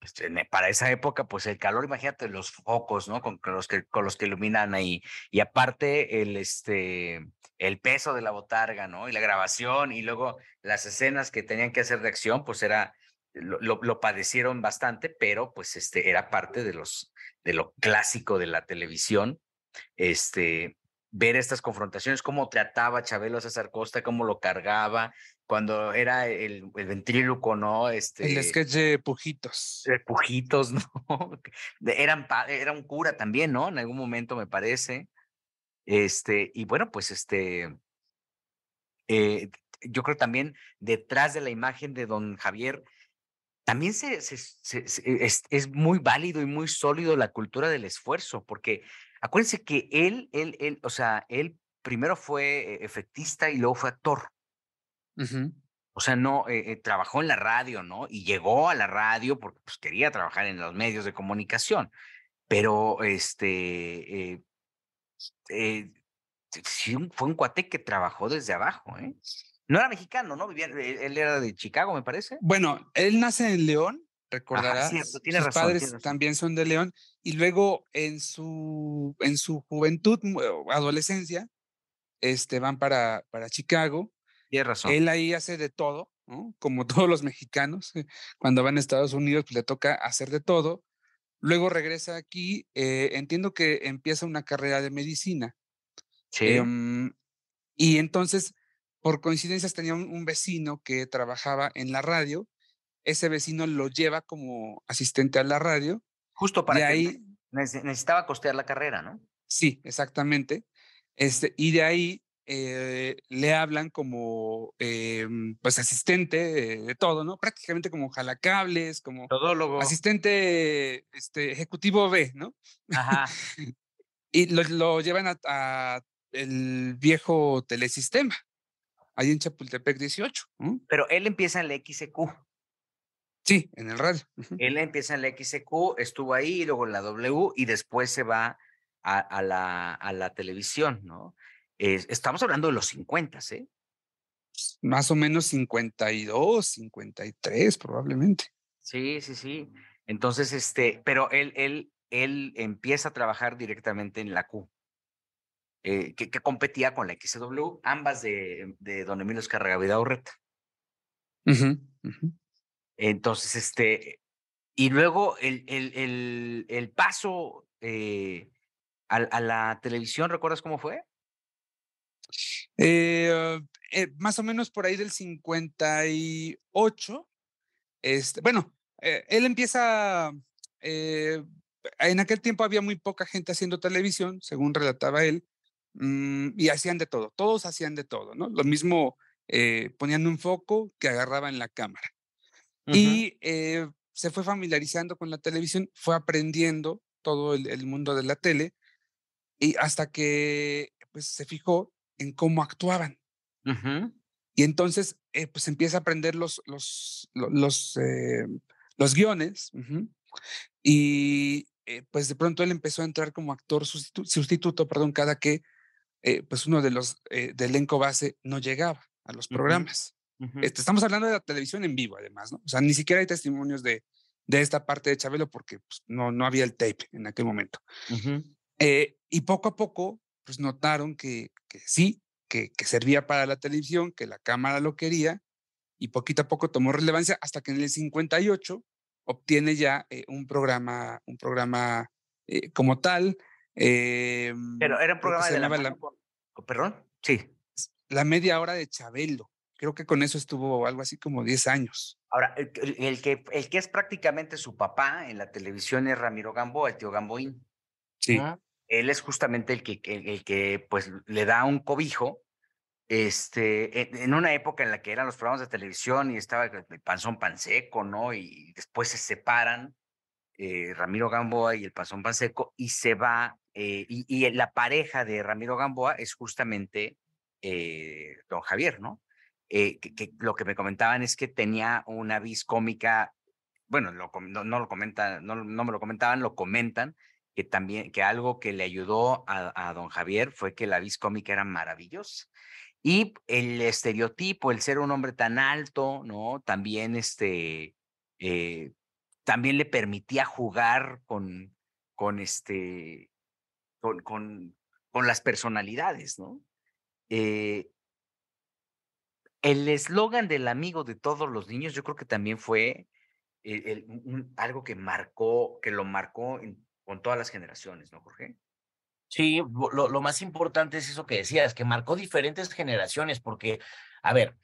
Speaker 2: este, para esa época, pues el calor, imagínate los focos, ¿no? Con, los que con los que iluminan ahí y aparte el este el peso de la botarga, ¿no? Y la grabación y luego las escenas que tenían que hacer de acción, pues era lo, lo, padecieron bastante, pero pues este era parte de los de lo clásico de la televisión. Este ver estas confrontaciones, cómo trataba Chabelo a César Costa, cómo lo cargaba, cuando era el, el ventríloco, ¿no? Este,
Speaker 4: el sketch de Pujitos.
Speaker 2: De Pujitos, [laughs] ¿no? Eran, era un cura también, ¿no? En algún momento me parece. Este, y bueno, pues este, eh, yo creo también detrás de la imagen de don Javier, también se, se, es, es, muy válido y muy sólido la cultura del esfuerzo, porque acuérdense que él, él, él, o sea, él primero fue eh, efectista y luego fue actor. O sea, no, eh, eh, trabajó en la radio, ¿no? Y llegó a la radio porque pues, quería trabajar en los medios de comunicación. Pero este, eh, sí, fue un cuate que trabajó desde abajo, ¿eh? No era mexicano, ¿no? Vivía, él, era de Chicago, me parece.
Speaker 4: Bueno, él nace en León, recordarás. tiene Sus padres también son de León. Y luego en su, en su juventud, adolescencia, este, van para, para Chicago
Speaker 2: razón.
Speaker 4: Él ahí hace de todo, como [laughs] todos los mexicanos. Eh, cuando van a Estados Unidos, pues le toca hacer de todo. Luego regresa aquí. Eh, entiendo que empieza una carrera de medicina.
Speaker 2: Sí.
Speaker 4: Em, y entonces, por coincidencias, tenía un, vecino que trabajaba en la radio. Ese vecino lo lleva como asistente a la radio.
Speaker 2: Justo para que ahí, necesitaba costear la carrera, ¿no?
Speaker 4: Sí, exactamente. Este, y de ahí eh, le hablan como em, pues asistente de, todo, ¿no? Prácticamente como jalacables, como
Speaker 2: Todólogo.
Speaker 4: asistente este, ejecutivo B, ¿no?
Speaker 2: Ajá. [laughs]
Speaker 4: y lo, llevan a, el viejo telesistema, ahí en Chapultepec 18.
Speaker 2: Pero él empieza en la XQ.
Speaker 4: Sí, en el radio.
Speaker 2: Él empieza en la XQ, estuvo ahí, luego en la W y después se va a, la, a la televisión, ¿no? estamos hablando de los 50, ¿eh?
Speaker 4: Más o menos 52, 53 probablemente.
Speaker 2: Sí, sí, sí. Entonces, este, pero él, él, él empieza a trabajar directamente en la Q, eh, que, competía con la XW, ambas de, de Don Emilio Escarragavida Urreta. Entonces, este, y luego el, el, el, el paso eh, a, a, la televisión, ¿recuerdas cómo fue?
Speaker 4: Eh, eh, más o menos por ahí del 58. Este, bueno, él empieza, en aquel tiempo había muy poca gente haciendo televisión, según relataba él, mm, y hacían de todo, todos hacían de todo, ¿no? Lo mismo ponían un foco que agarraba en la cámara. Y se fue familiarizando con la televisión, fue aprendiendo todo el, el mundo de la tele, y hasta que pues, se fijó en cómo actuaban. Y entonces, eh, pues empieza a aprender los, los, los, eh, los guiones. Y eh, pues de pronto él empezó a entrar como actor sustituto, perdón, cada que pues uno de los del elenco base no llegaba a los programas. Este, estamos hablando de la televisión en vivo, además, ¿no? O sea, ni siquiera hay testimonios de, de esta parte de Chabelo porque pues, no, no había el tape en aquel momento. y poco a poco, pues notaron que, que sí, que, que, servía para la televisión, que la cámara lo quería, y poquito a poco tomó relevancia hasta que en el 58 obtiene ya eh, un programa, un programa eh, como tal.
Speaker 2: Eh, Pero era un programa de la, Perdón, sí.
Speaker 4: La media hora de Chabelo. Creo que con eso estuvo algo así como 10 años.
Speaker 2: Ahora, el, que, el que es prácticamente su papá en la televisión es Ramiro Gamboa, el tío Gamboín.
Speaker 4: Sí
Speaker 2: él es justamente el que, el, que pues le da un cobijo este, en una época en la que eran los programas de televisión y estaba el Panzón Panseco, ¿no? Y después se separan eh, Ramiro Gamboa y el Panzón Panseco y se va, eh, y, la pareja de Ramiro Gamboa es justamente eh, don Javier, ¿no? Que, lo que me comentaban es que tenía una vis cómica, bueno, no, lo comentan, no, no me lo comentaban, lo comentan, que también, que algo que le ayudó a, a don Javier fue que la vis cómica era maravillosa. Y el estereotipo, el ser un hombre tan alto, ¿no? También este, eh, también le permitía jugar con, con este, con, con, con las personalidades, ¿no? Eh, el eslogan del amigo de todos los niños, yo creo que también fue algo que marcó, que lo marcó con todas las generaciones, ¿no, Jorge?
Speaker 3: Sí, lo, lo, más importante es eso que decías, que marcó diferentes generaciones, porque, a ver,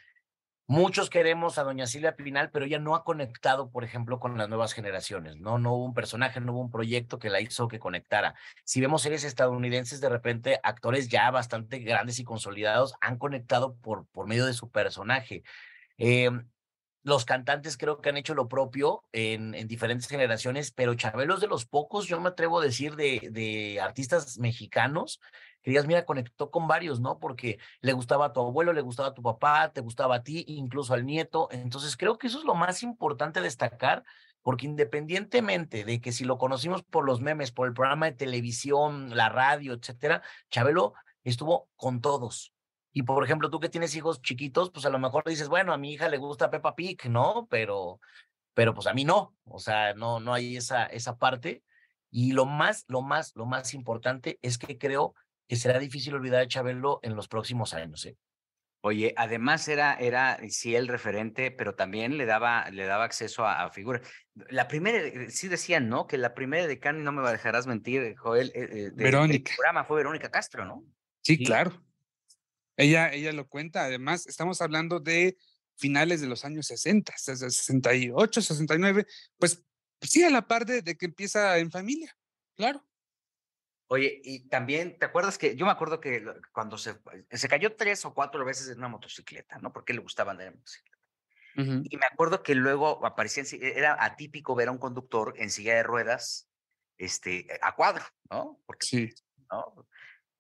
Speaker 3: muchos queremos a doña Silvia Pinal, pero ella no ha conectado, por ejemplo, con las nuevas generaciones, ¿no? No hubo un personaje, no hubo un proyecto que la hizo que conectara. Si vemos series estadounidenses, de repente, actores ya bastante grandes y consolidados han conectado por, por medio de su personaje. Eh, los cantantes creo que han hecho lo propio en, en, diferentes generaciones, pero Chabelo de los pocos, yo me atrevo a decir, de, de artistas mexicanos que mira, conectó con varios, ¿no? Porque le gustaba a tu abuelo, le gustaba a tu papá, te gustaba a ti, incluso al nieto. Entonces creo que eso es lo más importante destacar, porque independientemente de que si lo conocimos por los memes, por el programa de televisión, la radio, etcétera, Chabelo estuvo con todos. Y por ejemplo, tú que tienes hijos chiquitos, pues a lo mejor dices, bueno, a mi hija le gusta Peppa Pig, ¿no? Pero, pero pues a mí no. O sea, no, no hay esa, esa parte. Y lo más, lo más, lo más importante es que creo que será difícil olvidar a Chabelo en los próximos años, ¿eh?
Speaker 2: Oye, además era, era sí el referente, pero también le daba, le daba acceso a, figuras. La primera, eh, sí decían, ¿no? Que la primera de Cani, no me dejarás mentir, Joel, eh, eh
Speaker 4: Verónica.
Speaker 2: programa fue Verónica Castro, ¿no?
Speaker 4: sí, claro. Ella, ella lo cuenta, además, estamos hablando de finales de los años 60, 68, 69, pues sí, a la par de, que empieza en familia, claro.
Speaker 2: Oye, y también, ¿te acuerdas que yo me acuerdo que cuando se, se cayó tres o cuatro veces en una motocicleta, ¿no? Porque le gustaba andar en motocicleta. Y me acuerdo que luego aparecía, era atípico ver a un conductor en silla de ruedas, este, a cuadro, ¿no?
Speaker 4: Porque, sí.
Speaker 2: ¿no?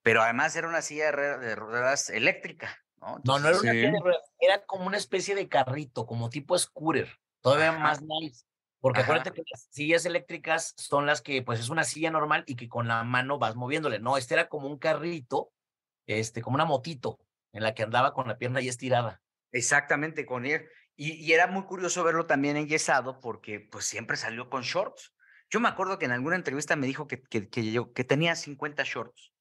Speaker 2: pero además era una silla de ruedas eléctrica, ¿no?
Speaker 3: no, no era una silla de ruedas, era como una especie de carrito, como tipo scooter, todavía más nice. Porque acuérdate que las sillas eléctricas son las que, pues es una silla normal y que con la mano vas moviéndole. No, este era como un carrito, este, como una motito, en la que andaba con la pierna ya estirada.
Speaker 2: Exactamente, con él. Y, y era muy curioso verlo también enyesado porque pues siempre salió con shorts. Yo me acuerdo que en alguna entrevista me dijo que, que, que, yo, que tenía 50 shorts.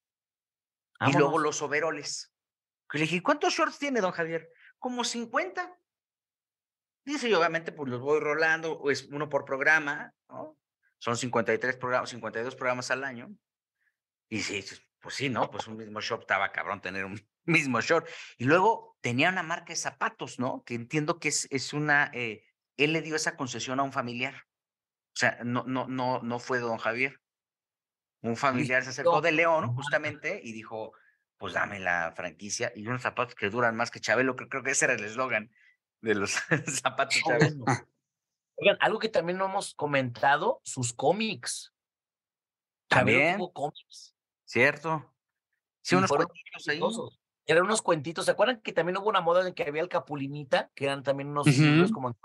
Speaker 2: Y luego los overoles. le dije, ¿cuántos shorts tiene, don Javier? Como 50. Dice, y obviamente, pues los voy rolando, es uno por programa, ¿no? Son 53 programas, 52 programas al año. Y sí, pues sí, ¿no? Pues un mismo short estaba cabrón tener un [laughs] mismo short. Y luego tenía una marca de zapatos, ¿no? Que entiendo que es, es una, eh, él le dio esa concesión a un familiar. O sea, no, no, no, no fue don Javier. Un familiar se acercó de León justamente y dijo, pues dame la franquicia y unos zapatos que duran más que Chabelo, que creo que ese era el eslogan de los [laughs] zapatos Chabelo.
Speaker 3: Oigan, algo que también no hemos comentado, sus cómics.
Speaker 2: También. cómics. Cierto. Sí, unos cuentitos ahí.
Speaker 3: Eran unos cuentitos. ¿Se acuerdan que también hubo una moda en que había el Capulinita, que eran también unos libros como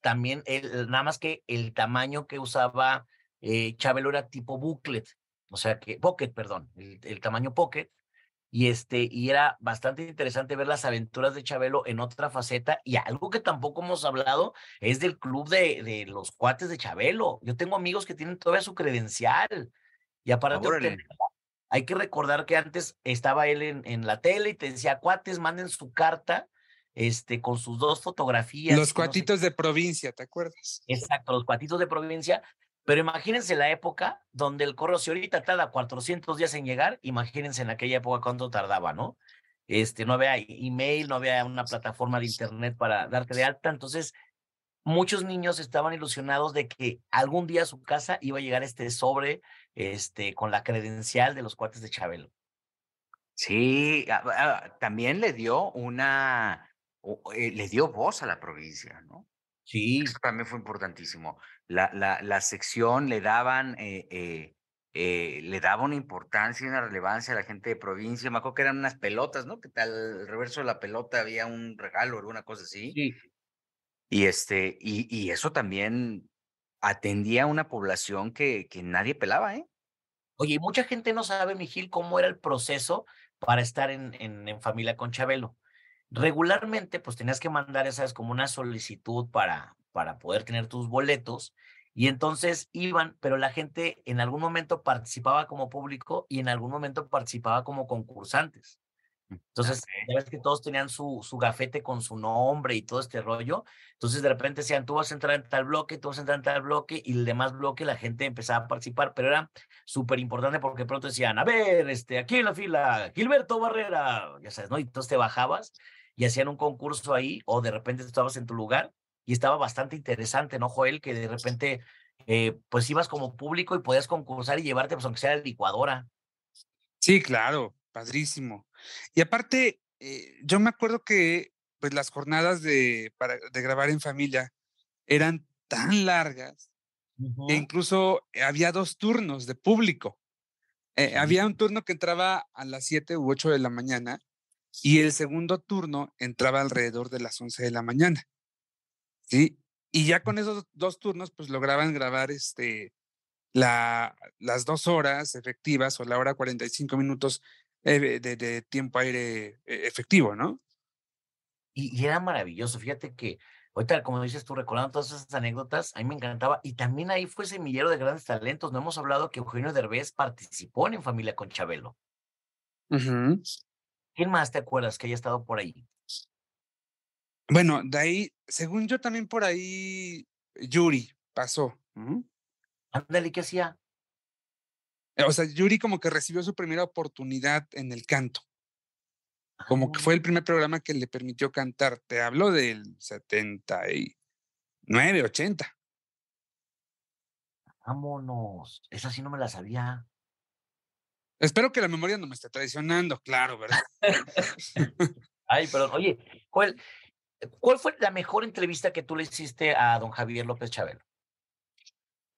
Speaker 3: También, el, nada más que el tamaño que usaba eh, Chabelo era tipo booklet, o sea que, pocket, perdón, el, tamaño pocket, y este, y era bastante interesante ver las aventuras de Chabelo en otra faceta, y algo que tampoco hemos hablado es del club de, de los cuates de Chabelo. Yo tengo amigos que tienen todavía su credencial, y aparte hay que recordar que antes estaba él en, en la tele y te decía, cuates, manden su carta, este, con sus dos fotografías.
Speaker 4: Los cuatitos de provincia, ¿te acuerdas?
Speaker 3: Exacto, los cuatitos de provincia, pero imagínense la época donde el correo, si ahorita tarda 400 días en llegar, imagínense en aquella época cuánto tardaba, ¿no? Este, no había email, no había una plataforma de internet para darte de alta. Entonces, muchos niños estaban ilusionados de que algún día a su casa iba a llegar este sobre este, con la credencial de los cuates de Chabelo.
Speaker 2: Sí, también le dio una, eh, le dio voz a la provincia, ¿no?
Speaker 3: Sí.
Speaker 2: Eso también fue importantísimo. La, la, la sección le daban, eh, eh, eh, le daba una importancia y una relevancia a la gente de provincia. Me acuerdo que eran unas pelotas, ¿no? Que tal, al reverso de la pelota había un regalo o alguna cosa así.
Speaker 3: Sí.
Speaker 2: Y este, y, y eso también atendía a una población que, que nadie pelaba, ¿eh?
Speaker 3: Oye, mucha gente no sabe, Mijil, cómo era el proceso para estar en, en, familia con Chabelo. Regularmente, pues tenías que mandar, esa como una solicitud para, para poder tener tus boletos. Y entonces iban, pero la gente en algún momento participaba como público y en algún momento participaba como concursantes. Entonces, ya ves que todos tenían su, su gafete con su nombre y todo este rollo. Entonces, de repente decían, tú vas a entrar en tal bloque, tú vas a entrar en tal bloque, y el demás bloque la gente empezaba a participar, pero era súper importante porque pronto decían, a ver, este, aquí en la fila, Gilberto Barrera, ya sabes, ¿no? Y entonces te bajabas y hacían un concurso ahí, o de repente estabas en tu lugar, y estaba bastante interesante, ¿no, Joel? Que de repente, eh, pues ibas como público y podías concursar y llevarte, pues aunque sea la licuadora.
Speaker 4: Sí, claro, padrísimo. Y aparte, eh, yo me acuerdo que pues las jornadas de, para, de grabar en familia eran tan largas que incluso había dos turnos de público. Eh, había un turno que entraba a las 7 u 8 de la mañana y el segundo turno entraba alrededor de las 11 de la mañana. ¿Sí? Y ya con esos dos turnos, pues lograban grabar este, la, las dos horas efectivas o la hora 45 minutos eh, de, tiempo aire eh, efectivo, ¿no?
Speaker 3: Y, era maravilloso. Fíjate que ahorita, como dices tú, recordando todas esas anécdotas, a mí me encantaba. Y también ahí fue semillero de grandes talentos. No hemos hablado que Eugenio Derbez participó en Familia con Chabelo. ¿Quién más te acuerdas que haya estado por ahí?
Speaker 4: Bueno, de ahí, según yo también por ahí, Yuri pasó.
Speaker 3: Ándale, ¿qué hacía?
Speaker 4: O sea, Yuri como que recibió su primera oportunidad en el canto. Como que fue el ah. primer programa que le permitió cantar. Te hablo del 79, 80.
Speaker 3: Vámonos. Esa sí no me la sabía.
Speaker 4: Espero que la memoria no me esté traicionando, claro, ¿verdad? [laughs]
Speaker 3: Ay, perdón. Oye, ¿cuál, ¿cuál fue la mejor entrevista que tú le hiciste a don Javier López Chabelo?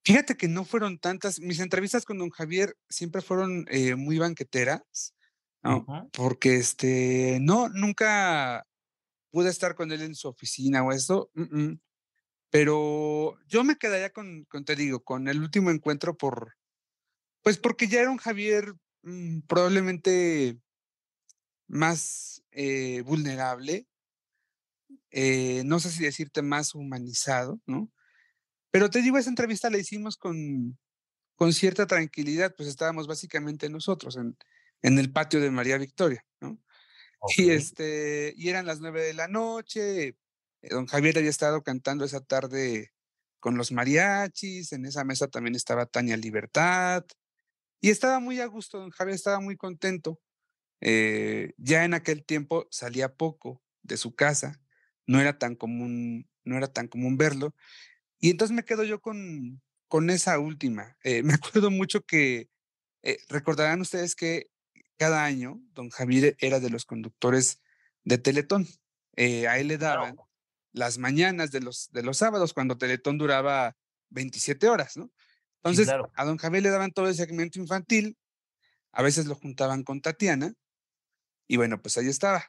Speaker 4: Fíjate que no fueron tantas, mis entrevistas con don Javier siempre fueron eh, muy banqueteras, ¿no? Porque este, no, nunca pude estar con él en su oficina o eso, pero yo me quedaría con, con, te digo, con el último encuentro por, pues porque ya era un Javier mm, probablemente más eh, vulnerable, eh, no sé si decirte más humanizado, ¿no? Pero te digo, esa entrevista la hicimos con, con cierta tranquilidad, pues estábamos básicamente nosotros en, en el patio de María Victoria, ¿no? Y, este, y eran las nueve de la noche, eh, don Javier había estado cantando esa tarde con los mariachis, en esa mesa también estaba Tania Libertad, y estaba muy a gusto, don Javier estaba muy contento. Eh, ya en aquel tiempo salía poco de su casa, no era tan común, no era tan común verlo, y entonces me quedo yo con, con esa última. Eh, [laughs] me acuerdo mucho que eh, recordarán ustedes que cada año don Javier era de los conductores de Teletón. Eh, a él le daban las mañanas de los, de los sábados cuando Teletón duraba 27 horas, ¿no? Entonces, a don Javier le daban todo el segmento infantil, a veces lo juntaban con Tatiana, y bueno, pues ahí estaba.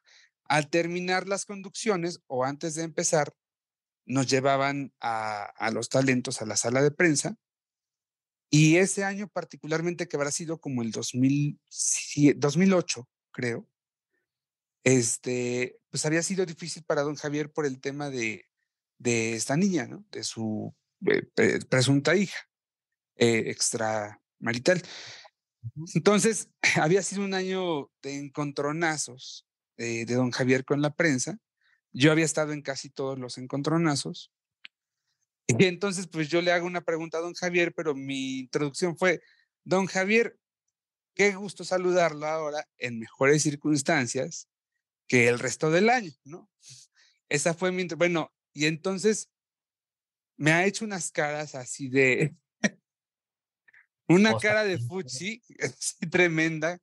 Speaker 4: Al terminar las conducciones o antes de empezar, nos llevaban a, los talentos a la sala de prensa. Y ese año particularmente, que habrá sido como el 2008, creo, este, pues había sido difícil para don Javier por el tema de, de esta niña, ¿no? De su eh, presunta hija eh, extramarital. Entonces, [laughs] había sido un año de encontronazos eh, de don Javier con la prensa yo había estado en casi todos los encontronazos. Y entonces, pues yo le hago una pregunta a don Javier, pero mi introducción fue, don Javier, qué gusto saludarlo ahora en mejores circunstancias que el resto del año, ¿no? Esa fue mi, bueno, y entonces me ha hecho unas caras así de, [laughs] una cara de [laughs] fuchi, [laughs] tremenda.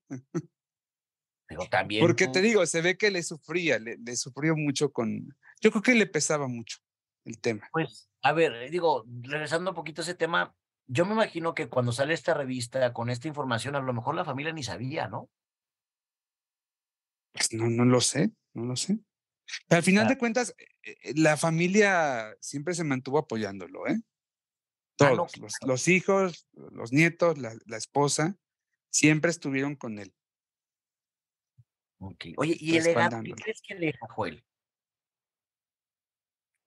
Speaker 3: Pero también.
Speaker 4: Porque te digo, se ve que le sufría, le, le, sufrió mucho con. Yo creo que le pesaba mucho el tema.
Speaker 3: Pues, a ver, digo, regresando un poquito a ese tema, yo me imagino que cuando sale esta revista con esta información, a lo mejor la familia ni sabía, ¿no?
Speaker 4: Pues no, no lo sé, no lo sé. Pero al final de cuentas, eh, eh, la familia siempre se mantuvo apoyándolo, ¿eh? Ah, Todos, los, los, hijos, los nietos, la, la, esposa, siempre estuvieron con él.
Speaker 3: Oye, ¿y el qué crees que le deja Joel?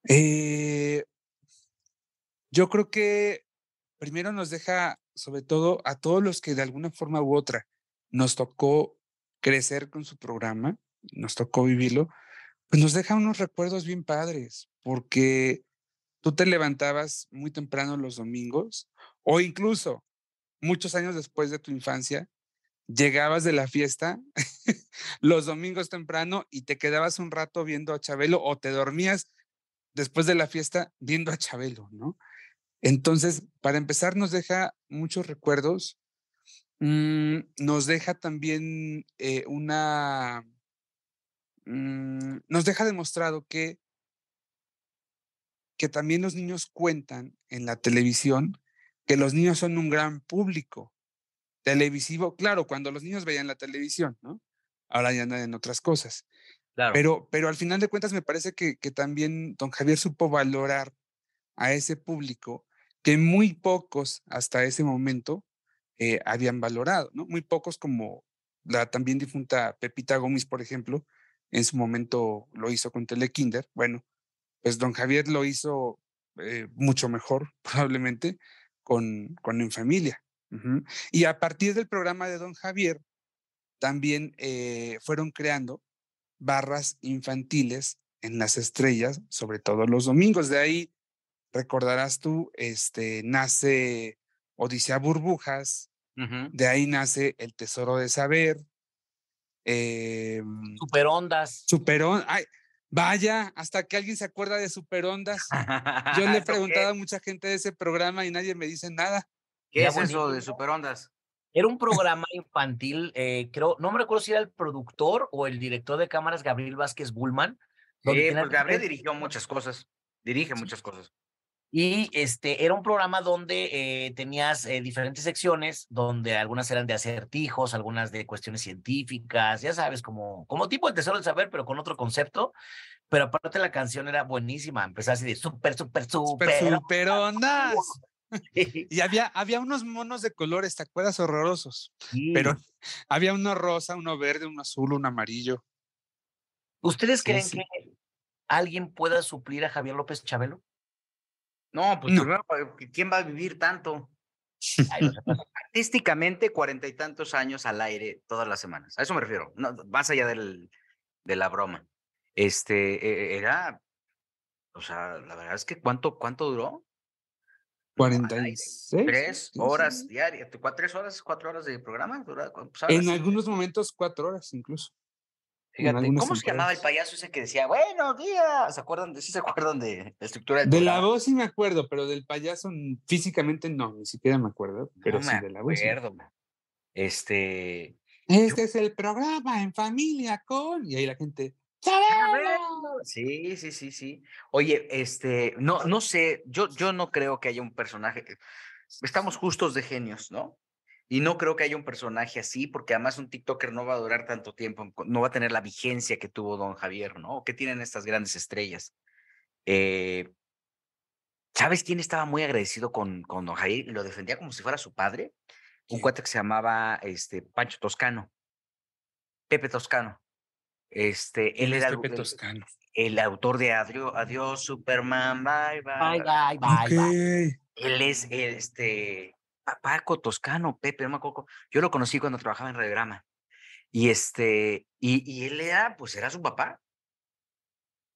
Speaker 4: Eh, yo creo que primero nos deja, sobre todo, a todos los que de alguna forma u otra nos tocó crecer con su programa, nos tocó vivirlo, pues nos deja unos recuerdos bien padres, porque tú te levantabas muy temprano los domingos o incluso muchos años después de tu infancia, llegabas de la fiesta [laughs] los domingos temprano y te quedabas un rato viendo a Chabelo o te dormías después de la fiesta viendo a Chabelo, ¿no? Entonces, para empezar, nos deja muchos recuerdos, mm, nos deja también eh, una, mm, nos deja demostrado que, que también los niños cuentan en la televisión, que los niños son un gran público televisivo, claro, cuando los niños veían la televisión, ¿no? Ahora ya andan en otras cosas. Claro. Pero, pero al final de cuentas me parece que, que también don Javier supo valorar a ese público que muy pocos hasta ese momento eh, habían valorado, ¿no? Muy pocos como la también difunta Pepita Gómez, por ejemplo, en su momento lo hizo con Telekinder. Bueno, pues don Javier lo hizo eh, mucho mejor, [laughs] probablemente, con, con En Familia. Uh -huh. Y a partir del programa de don Javier, también eh, fueron creando barras infantiles en las estrellas, sobre todo los domingos. De ahí recordarás tú, este, nace Odisea Burbujas, uh -huh. de ahí nace El Tesoro de Saber. Eh,
Speaker 3: Superondas.
Speaker 4: Superondas. Ay, vaya, hasta que alguien se acuerda de Superondas. Yo le he [laughs] preguntado a mucha gente de ese programa y nadie me dice nada.
Speaker 2: ¿Qué es eso de Superondas?
Speaker 3: Era un programa infantil, eh, creo, no me recuerdo si era el productor o el director de cámaras, Gabriel Vázquez Bullman.
Speaker 2: Sí, pues Gabriel dirigió muchas cosas, dirige muchas cosas.
Speaker 3: Y este era un programa donde eh, tenías eh, diferentes secciones, donde algunas eran de acertijos, algunas de cuestiones científicas, ya sabes, como, como tipo el tesoro del saber, pero con otro concepto. Pero aparte la canción era buenísima, empezaba así de súper, súper, súper.
Speaker 4: Super, super ondas. [laughs] y había, había unos monos de colores, ¿te acuerdas? Horrorosos. Sí. Pero [laughs] había uno rosa, uno verde, uno azul, uno amarillo.
Speaker 3: ¿Ustedes creen sí, sí. que alguien pueda suplir a Javier López Chabelo?
Speaker 2: No, pues no. ¿quién va a vivir tanto? Ay, [laughs] Artísticamente, cuarenta y tantos años al aire todas las semanas. A eso me refiero, no, más allá del, de la broma. Este, era, o sea, la verdad es que ¿cuánto, cuánto duró?
Speaker 4: 46.
Speaker 2: Tres horas diarias, tres horas, cuatro horas de programa.
Speaker 4: En algunos momentos, cuatro horas incluso.
Speaker 2: Fíjate, ¿cómo se llamaba el payaso ese que decía, buenos días? ¿Se acuerdan de, sí se acuerdan de la estructura
Speaker 4: del De programa? la voz sí me acuerdo, pero del payaso físicamente no, ni siquiera me acuerdo, pero
Speaker 2: no
Speaker 4: sí
Speaker 2: me
Speaker 4: de la voz.
Speaker 2: Acuerdo. Este.
Speaker 4: Este yo... es el programa en familia con. Y ahí la gente.
Speaker 2: Sí, sí, sí, sí. Oye, este, no, no sé, yo, yo no creo que haya un personaje. Estamos justos de genios, ¿no? Y no creo que haya un personaje así, porque además un TikToker no va a durar tanto tiempo, no va a tener la vigencia que tuvo Don Javier, ¿no? ¿Qué tienen estas grandes estrellas? Eh, ¿Sabes quién estaba muy agradecido con, con Don Javier lo defendía como si fuera su padre? Un cuate que se llamaba este, Pancho Toscano, Pepe Toscano. Este, él era
Speaker 4: Pepe el, Toscano?
Speaker 2: el autor de Adiós, Adiós Superman, bye, bye.
Speaker 3: Bye, bye, bye.
Speaker 4: Okay.
Speaker 3: bye.
Speaker 2: Él es este Paco Toscano, Pepe, no me acuerdo. Yo lo conocí cuando trabajaba en Radiograma. Y este, y, y, él era, pues era su papá.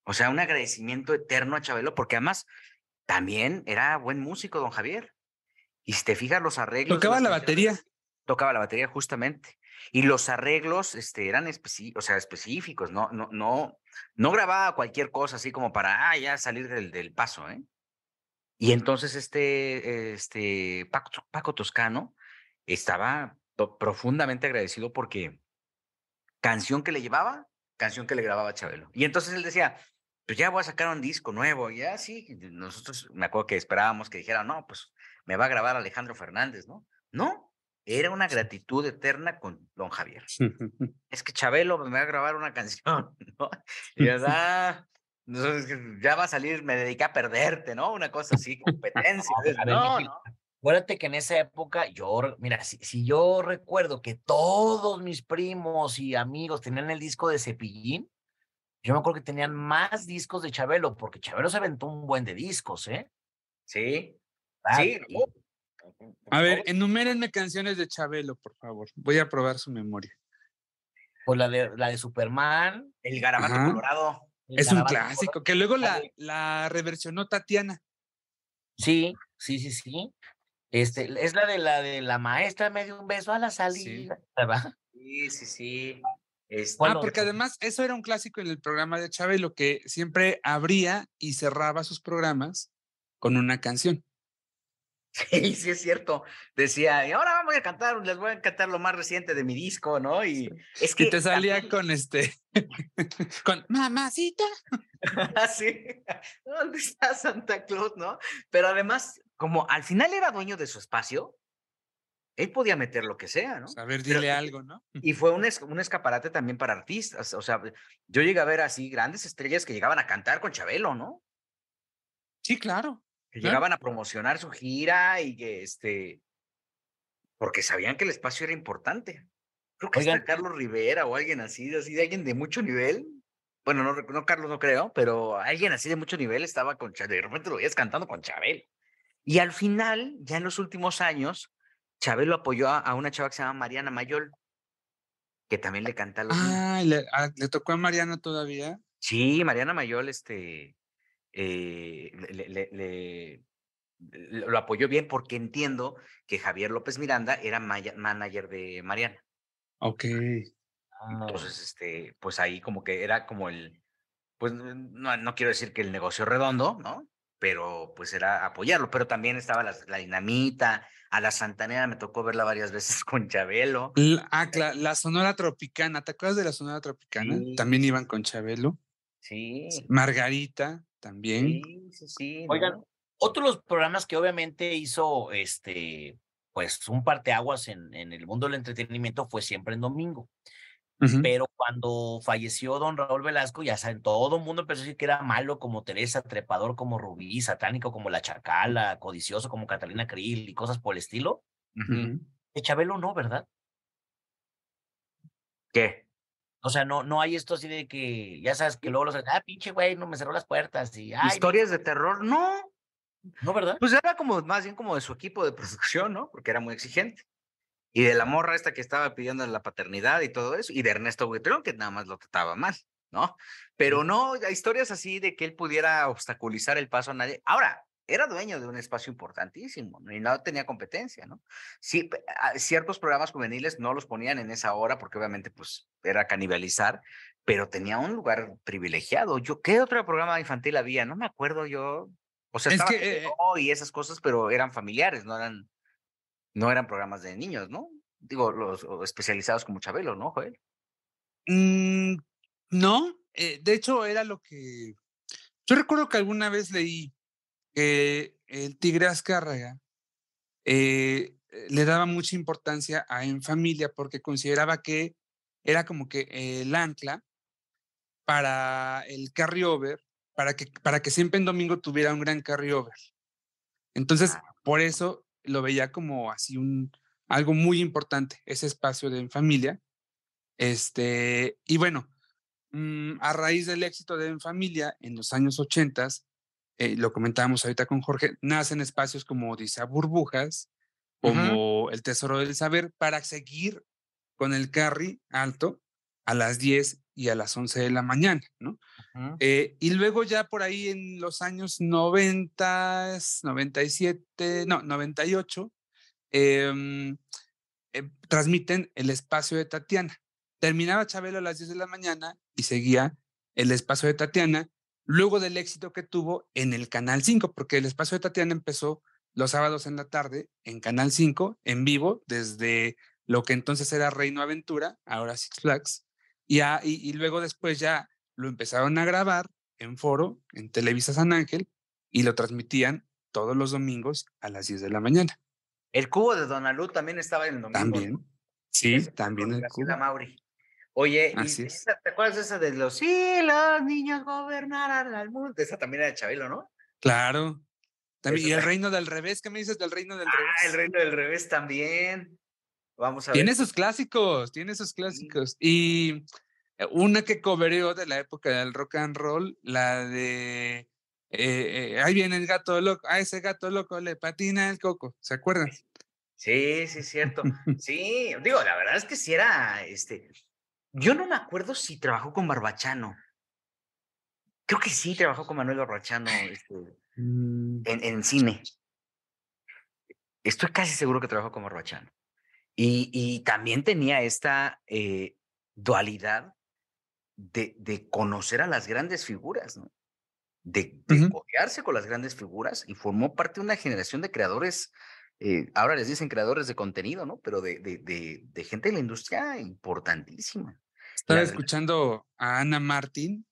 Speaker 2: O sea, un agradecimiento eterno a Chabelo, porque además también era buen músico, don Javier. Y si te fijas, los arreglos.
Speaker 4: Tocaba la batería.
Speaker 2: Tocaba la batería, justamente. Y los arreglos este, eran o sea, específicos, no, no, no, no grababa cualquier cosa así como para ah, ya salir del, paso, ¿eh? Y entonces este, este Paco, Toscano estaba profundamente agradecido porque canción que le llevaba, canción que le grababa Chabelo. Y entonces él decía, pues ya voy a sacar un disco nuevo, ya sí, nosotros me acuerdo que esperábamos que dijera, no, pues me va a grabar Alejandro Fernández, ¿no? No, era una gratitud eterna con don Javier. [laughs] es que Chabelo me va a grabar una canción, [laughs] ¿no? Y verdad, [laughs] ya va a salir, me dediqué a perderte, ¿no? Una cosa así, competencia. no, no.
Speaker 3: Acuérdate que en esa época, yo, mira, si, si, yo recuerdo que todos mis primos y amigos tenían el disco de Cepillín, yo me acuerdo que tenían más discos de Chabelo, porque Chabelo se aventó un buen de discos, ¿eh?
Speaker 2: Sí. sí.
Speaker 4: A ver, enumérenme canciones de Chabelo, por favor. Voy a probar su memoria.
Speaker 3: Pues la de, la de Superman.
Speaker 2: El Garabato Colorado.
Speaker 4: es un clásico, que luego la, la reversionó Tatiana.
Speaker 3: Sí, sí, sí, sí. Este, es la de la de la maestra me dio un beso a la salida,
Speaker 2: sí. Sí, sí,
Speaker 4: Este, ah, porque además eso era un clásico en el programa de Chabelo, que siempre abría y cerraba sus programas con una canción.
Speaker 2: Sí, sí es cierto. Decía, y ahora vamos a cantar, les voy a cantar lo más reciente de mi disco, ¿no? Y
Speaker 4: es que. te salía con este. [laughs] con mamacita. [laughs]
Speaker 2: sí. ¿Dónde está Santa Claus, no? Pero además, como al final era dueño de su espacio, él podía meter lo que sea, ¿no?
Speaker 4: A ver, dile algo, ¿no?
Speaker 2: Y fue un, un escaparate también para artistas. O sea, yo llegué a ver así grandes estrellas que llegaban a cantar con Chabelo, ¿no?
Speaker 4: Sí, claro
Speaker 2: que llegaban a promocionar su gira y que este, porque sabían que el espacio era importante. Creo que Oigan, Carlos Rivera o alguien así, así de alguien de mucho nivel. Bueno, no, no Carlos no creo, pero alguien así de mucho nivel estaba con Chabel. De repente lo veías cantando con Chabel. Y al final, ya en los últimos años, Chabel lo apoyó a, una chava que se llama Mariana Mayol, que también le canta los.
Speaker 4: Ah, ¿le, ah, ¿le tocó a Mariana todavía?
Speaker 2: Sí, Mariana Mayol, este, eh, le, lo apoyó bien porque entiendo que Javier López Miranda era manager de Mariana.
Speaker 4: Ok.
Speaker 2: Entonces, este, pues ahí como que era como el, pues no, no quiero decir que el negocio redondo, ¿no? Pero pues era apoyarlo, pero también estaba la, dinamita, a la Santanera me tocó verla varias [laughs] veces con Chabelo.
Speaker 4: ah, la, Sonora Tropicana, ¿te acuerdas de la Sonora Tropicana? También iban con Chabelo.
Speaker 2: Sí.
Speaker 4: Margarita también.
Speaker 2: Sí, sí, sí.
Speaker 3: Oigan, otro de los programas que obviamente hizo este, pues un parteaguas en, en el mundo del entretenimiento fue siempre en domingo. Pero cuando falleció don Raúl Velasco, ya saben, todo el mundo empezó a decir que era malo como Teresa, trepador como Rubí, satánico como La Chacala, codicioso como Catalina Krill y cosas por el estilo. De Chabelo no, ¿verdad?
Speaker 2: ¿Qué?
Speaker 3: O sea, no, no hay esto así de que, ya sabes, que luego los, ah, pinche güey, no me cerró las puertas. Y,
Speaker 2: Historias de terror, no.
Speaker 3: No, ¿verdad?
Speaker 2: Pues era como, más bien como de su equipo de producción, ¿no? Porque era muy exigente. Y de la morra esta que estaba pidiendo la paternidad y todo eso, y de Ernesto Buitrón, que nada más lo trataba mal, ¿no? Pero no, hay historias así de que él pudiera obstaculizar el paso a nadie. Ahora, era dueño de un espacio importantísimo y no tenía competencia, ¿no? Sí, ciertos programas juveniles no los ponían en esa hora porque obviamente pues era canibalizar, pero tenía un lugar privilegiado. Yo, ¿qué otro programa infantil había? No me acuerdo yo. O sea, estaba que, eh, y esas cosas, pero eran familiares, no eran, no eran programas de niños, ¿no? Digo, los especializados como Chabelo, ¿no, Joel?
Speaker 4: Mm, no, eh, de hecho era lo que... Yo recuerdo que alguna vez leí que el Tigre Azcárraga eh, le daba mucha importancia a En Familia porque consideraba que era como que el ancla para el carryover, para que, para que siempre en domingo tuviera un gran carryover. Entonces, por eso lo veía como así un, algo muy importante, ese espacio de En Familia. Este, y bueno, mm, a raíz del éxito de En Familia en los años 80, eh, lo comentábamos ahorita con Jorge, nacen espacios como Odisea Burbujas, como El Tesoro del Saber, para seguir con el carry alto a las 10 y a las 11 de la mañana, ¿no? Eh, y luego ya por ahí en los años 90, 97, no, 98, em, eh, transmiten el espacio de Tatiana. Terminaba Chabelo a las 10 de la mañana y seguía el espacio de Tatiana luego del éxito que tuvo en el Canal 5, porque el espacio de Tatiana empezó los sábados en la tarde en Canal 5, en vivo, desde lo que entonces era Reino Aventura, ahora Six Flags, Y, y, luego después ya lo empezaron a grabar en foro, en Televisa San Ángel, y lo transmitían todos los domingos a las 10 de la mañana.
Speaker 2: El cubo de Donalú también estaba en el domingo.
Speaker 4: También. Sí, también el cubo.
Speaker 2: Mauri. Oye, ¿te acuerdas de esa de los sí, los niños gobernarán al mundo? Esa también era de Chabelo, ¿no?
Speaker 4: Claro. También, y el reino del revés, ¿qué me dices del reino del revés?
Speaker 2: Ah, el reino del revés también. Vamos a
Speaker 4: ver. Tiene sus clásicos, tiene sus clásicos. Y eh, una que cobereó de la época del rock and roll, la de eh, eh, ahí viene el gato loco, a ese gato loco le patina el coco, ¿se acuerdan?
Speaker 2: Sí, sí, cierto. [laughs] Sí, digo, la verdad es que si era, este, yo no me acuerdo si trabajó con Barbachano. Creo que sí trabajó con Manuel Barbachano este, mm. en, cine. Estoy casi seguro que trabajó con Barbachano. Y, y también tenía esta eh, dualidad de, de, conocer a las grandes figuras, ¿no? De, de con las grandes figuras y formó parte de una generación de creadores eh, ahora les dicen creadores de contenido, ¿no? Pero de, de, de, gente de la industria importantísima.
Speaker 4: Estaba escuchando a Ana Martín,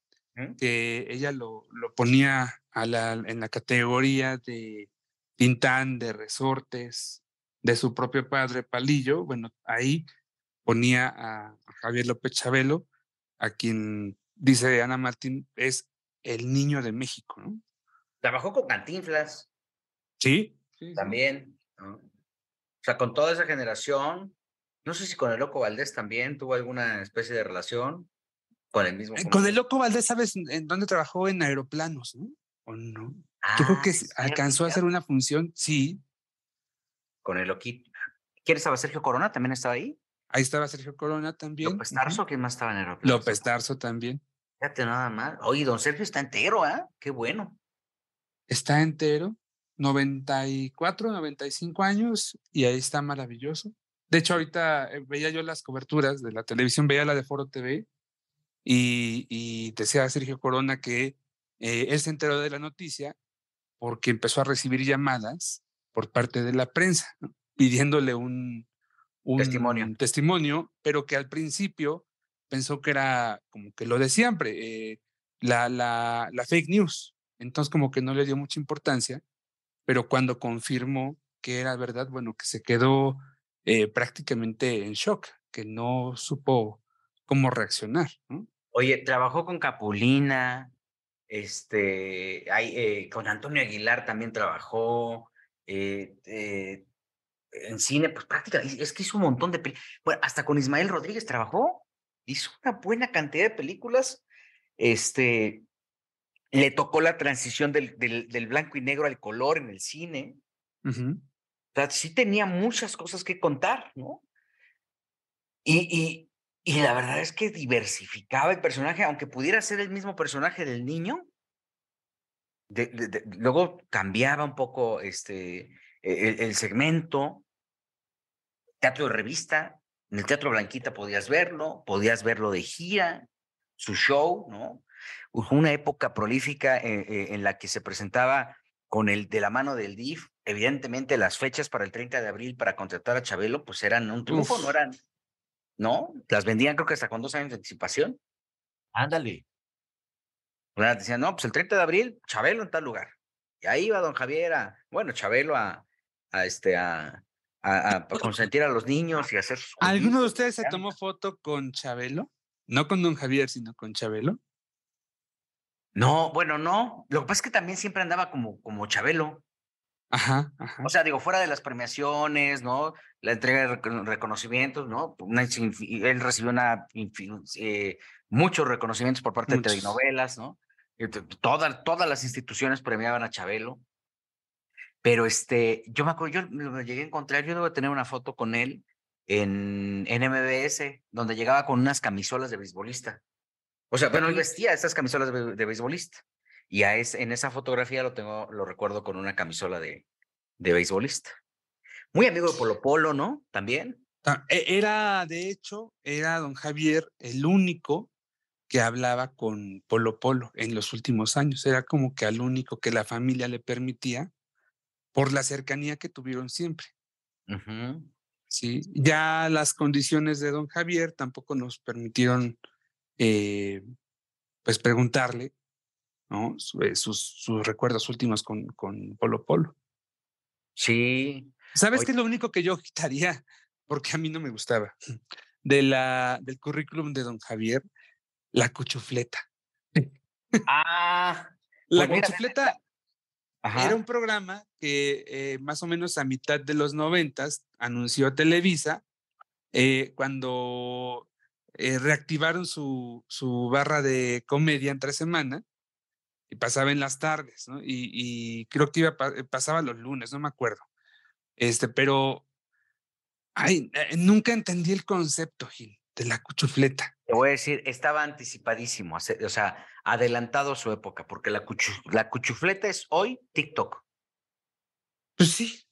Speaker 4: que ella lo, lo ponía a la, en la categoría de Tintán, de resortes, de su propio padre Palillo. Bueno, ahí ponía a, Javier López Chabelo, a quien dice Ana Martín es el niño de México, ¿no?
Speaker 2: Trabajó con Cantinflas.
Speaker 4: Sí.
Speaker 2: También. O sea, con toda esa generación, no sé si con el Loco Valdés también tuvo alguna especie de relación con el mismo.
Speaker 4: Eh, con el Loco Valdés, ¿sabes en dónde trabajó? En aeroplanos, ¿no? ¿O no? Yo creo ah, que alcanzó a hacer una función, sí.
Speaker 2: Con el Loquito. ¿Quién estaba? ¿Sergio Corona también estaba ahí?
Speaker 4: Ahí estaba Sergio Corona también.
Speaker 2: López Tarso, ¿quién más estaba en aeroplanos?
Speaker 4: López Tarso también.
Speaker 2: Fíjate nada más. Oye, don Sergio está entero, ¿ah? Qué bueno.
Speaker 4: Está entero, 94, 95 años, y ahí está maravilloso. De hecho, ahorita eh, veía yo las coberturas de la televisión, veía la de Foro TV y, decía Sergio Corona que eh, él se enteró de la noticia porque empezó a recibir llamadas por parte de la prensa pidiéndole un,
Speaker 2: testimonio.
Speaker 4: testimonio, pero que al principio pensó que era como que lo de siempre, eh, la, la, la fake news. Entonces como que no le dio mucha importancia, pero cuando confirmó que era verdad, bueno, que se quedó eh, prácticamente en shock, que no supo cómo reaccionar.
Speaker 2: Oye, trabajó con Capulina, este, hay, eh, con Antonio Aguilar también trabajó, eh, en cine, pues prácticamente, es que hizo un montón de bueno, hasta con Ismael Rodríguez trabajó, hizo una buena cantidad de películas, este, le tocó la transición del, del, blanco y negro al color en el cine. O sea, sí tenía muchas cosas que contar, ¿no? Y, y, y la verdad es que diversificaba el personaje, aunque pudiera ser el mismo personaje del niño. luego cambiaba un poco este, e, el, segmento. Teatro de revista. En el Teatro Blanquita podías verlo, podías verlo de gira, su show, ¿no? Una época prolífica eh, eh, en la que se presentaba con el de la mano del DIF, evidentemente las fechas para el 30 de abril para contratar a Chabelo, pues eran un triunfo, no eran, ¿no? Las vendían creo que hasta con dos años de anticipación.
Speaker 3: Ándale.
Speaker 2: Decían, no, pues el 30 de abril, Chabelo en tal lugar. Y ahí iba don Javier a, bueno, Chabelo a, a este, a, a, consentir a los niños y hacer sus...
Speaker 4: ¿Alguno de ustedes se tomó foto con Chabelo? No con don Javier, sino con Chabelo.
Speaker 2: No, bueno, no. Lo que pasa es que también siempre andaba como, como Chabelo.
Speaker 4: Ajá, ajá.
Speaker 2: O sea, digo, fuera de las premiaciones, ¿no? La entrega de reconocimientos, ¿no? él recibió una, eh, muchos reconocimientos por parte de telenovelas, ¿no? Todas, todas las instituciones premiaban a Chabelo. Pero este, yo me acuerdo, yo lo llegué a encontrar, yo debo tener una foto con él en, en MBS, donde llegaba con unas camisolas de beisbolista. O sea, bueno, él vestía esas camisolas de, beisbolista. Y a en esa fotografía lo tengo, lo recuerdo con una camisola de, de beisbolista. Muy amigo de Polo Polo, ¿no? También.
Speaker 4: E, era, de hecho, era don Javier el único que hablaba con Polo Polo en los últimos años. Era como que al único que la familia le permitía por la cercanía que tuvieron siempre. Sí, ya las condiciones de don Javier tampoco nos permitieron eh, pues preguntarle ¿no? Eh, sus, sus recuerdos últimos con, con Polo Polo.
Speaker 2: Sí.
Speaker 4: ¿Sabes qué es lo único que yo quitaría? Porque a mí no me gustaba. De la, del currículum de don Javier, la cuchufleta.
Speaker 2: Ah. [laughs]
Speaker 4: La pues cuchufleta era un programa que eh, más o menos a mitad de los noventas anunció Televisa eh, cuando eh, reactivaron su, su barra de comedia entre semana y pasaba en las tardes, ¿no? Y, creo que iba, pasaba los lunes, no me acuerdo. Este, pero ay, nunca entendí el concepto, Gil, de la cuchufleta.
Speaker 2: Te voy a decir, estaba anticipadísimo, o sea, adelantado su época, porque la, la cuchufleta es hoy TikTok.
Speaker 4: Pues sí.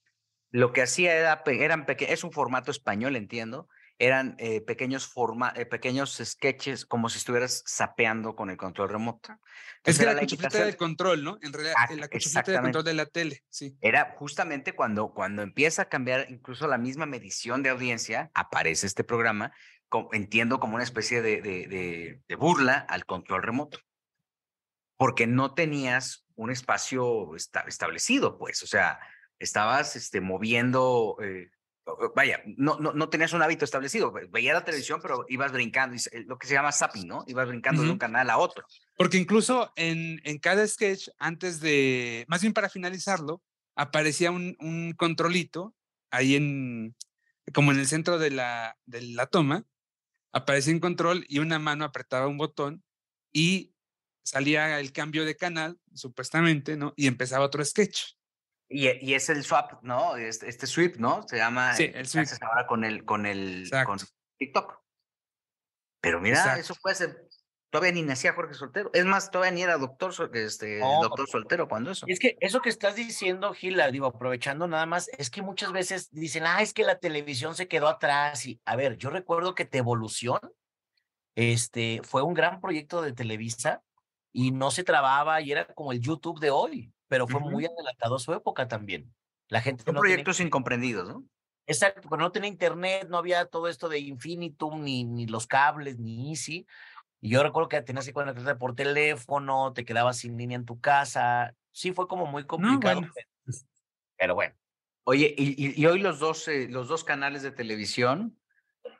Speaker 2: Lo que hacía era, eran es un formato español, entiendo, eran eh, pequeños, forma eh, pequeños sketches como si estuvieras sapeando con el control remoto.
Speaker 4: es que la, cuchufleta del control, ¿no? En realidad, la cuchufleta del control de la tele, sí.
Speaker 2: Era justamente cuando, cuando empieza a cambiar incluso la misma medición de audiencia, aparece este programa entiendo como una especie de, de, burla al control remoto, porque no tenías un espacio establecido, pues, o sea, estabas este, moviendo, eh, vaya, no, no, no, tenías un hábito establecido, veía la televisión, pero ibas brincando, lo que se llama zapping, ¿no? Ibas brincando de un canal a otro.
Speaker 4: Porque incluso en, en cada sketch, antes de, más bien para finalizarlo, aparecía un, un controlito ahí en, como en el centro de la, de la toma, aparecía en control y una mano apretaba un botón y salía el cambio de canal, supuestamente, ¿no? Y empezaba otro sketch.
Speaker 2: Y, y es el swap, ¿no? Este, este sweep, ¿no? Se llama.
Speaker 4: Sí, el sweep.
Speaker 2: ahora con el, con el con TikTok. Pero mira, eso puede ser Todavía ni nacía Jorge Soltero. Es más, todavía ni era doctor, este, doctor soltero cuando eso.
Speaker 3: es que eso que estás diciendo, Gila, digo, aprovechando nada más, es que muchas veces dicen, ah, es que la televisión se quedó atrás. Y, a ver, yo recuerdo que Evolución este, fue un gran proyecto de Televisa y no se trababa y era como el YouTube de hoy, pero fue muy adelantado a su época también. La gente
Speaker 2: Son proyectos incomprendidos, ¿no?
Speaker 3: Exacto, porque no tenía internet, no había todo esto de Infinitum, ni, ni los cables, ni Easy. Y yo recuerdo que tenías que conectarte por teléfono, te quedabas sin línea en tu casa. Sí, fue como muy complicado. Pero bueno.
Speaker 2: Oye, y, hoy los dos, eh, los dos canales de televisión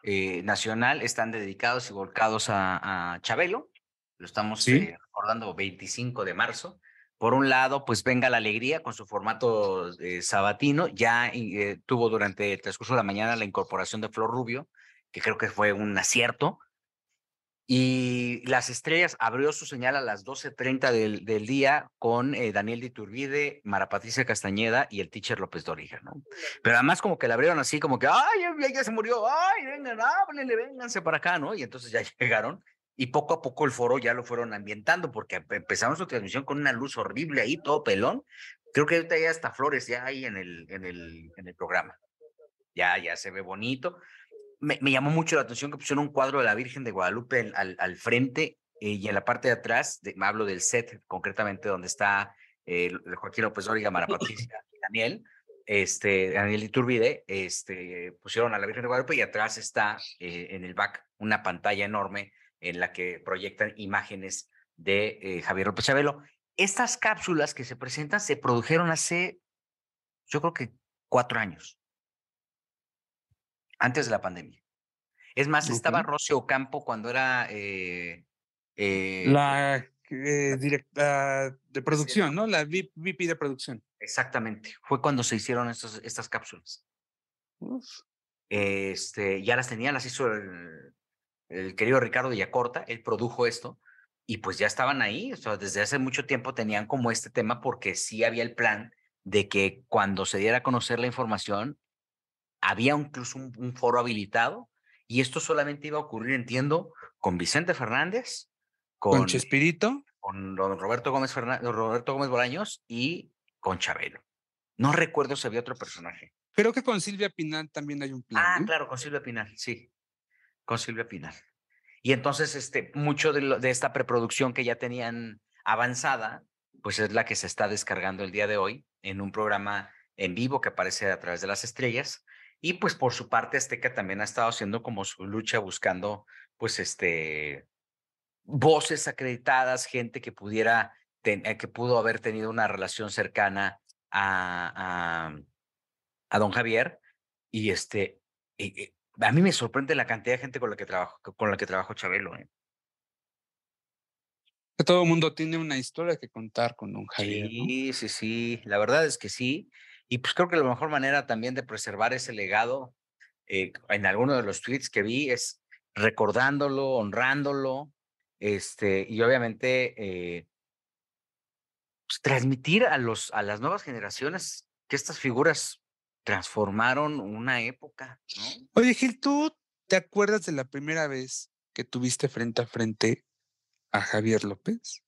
Speaker 2: eh, nacional están dedicados y volcados a, Chabelo. Lo estamos eh, recordando 25 de marzo. Por un lado, pues venga la alegría con su formato sabatino. Ya tuvo durante el transcurso de la mañana la incorporación de Flor Rubio, que creo que fue un acierto y Las Estrellas abrió su señal a las 12.30 del, del día con eh, Daniel Diturbide, Mara Patricia Castañeda y el teacher López Doriga, ¿no? Pero además como que la abrieron así como que, ay, ya, se murió, ay, vengan, háblenle, vénganse para acá, ¿no? Y entonces ya [laughs] llegaron y poco a poco el foro ya lo fueron ambientando porque empezamos su transmisión con una luz horrible ahí, todo pelón. Creo que ahorita ya hasta flores ya hay en el, en el, en el programa. Ya, ya se ve bonito me, llamó mucho la atención que pusieron un cuadro de la Virgen de Guadalupe al, al frente eh, y en la parte de atrás, de, hablo del set, concretamente donde está eh, Joaquín López Dóriga, Mara [laughs] Patricia y Daniel, este, Daniel Iturbide, este, pusieron a la Virgen de Guadalupe y atrás está eh, en el back una pantalla enorme en la que proyectan imágenes de Javier López Chabelo. Estas cápsulas que se presentan se produjeron hace, yo creo que cuatro años antes de la pandemia. Es más, estaba Rocio Ocampo cuando era... Eh,
Speaker 4: eh, la eh, directa de producción, ¿no? La VP de producción.
Speaker 2: Exactamente. Fue cuando se hicieron estos, estas cápsulas. Este, ya las tenía, las hizo el, el querido Ricardo Villacorta, él produjo esto y pues ya estaban ahí, o sea, desde hace mucho tiempo tenían como este tema porque sí había el plan de que cuando se diera a conocer la información, había incluso un, foro habilitado y esto solamente iba a ocurrir, entiendo, con Vicente Fernández,
Speaker 4: con, ¿Con Chespirito,
Speaker 2: con Roberto Gómez, Fernández, Roberto Gómez Bolaños y con Chabelo. No recuerdo si había otro personaje.
Speaker 4: Creo que con Silvia Pinal también hay un plan.
Speaker 2: Ah, claro, con Silvia Pinal, sí. Con Silvia Pinal. Y entonces, este, mucho de, esta preproducción que ya tenían avanzada, pues es la que se está descargando el día de hoy en un programa en vivo que aparece a través de las estrellas y pues por su parte Azteca también ha estado haciendo como su lucha buscando pues este voces acreditadas, gente que pudiera, eh, que pudo haber tenido una relación cercana a, a don Javier. Y este, a mí me sorprende la cantidad de gente con la que trabajo, con la que trabajo Chabelo. ¿eh?
Speaker 4: Todo el mundo tiene una historia que contar con don Javier.
Speaker 2: Sí, sí, sí. La verdad es que sí. Y pues creo que la mejor manera también de preservar ese legado, eh, en alguno de los tweets que vi, es recordándolo, honrándolo, este, y obviamente eh, pues, transmitir a, los, a las nuevas generaciones que estas figuras transformaron una época.
Speaker 4: Oye, Gil, ¿tú te acuerdas de la primera vez que tuviste frente a frente a Javier López?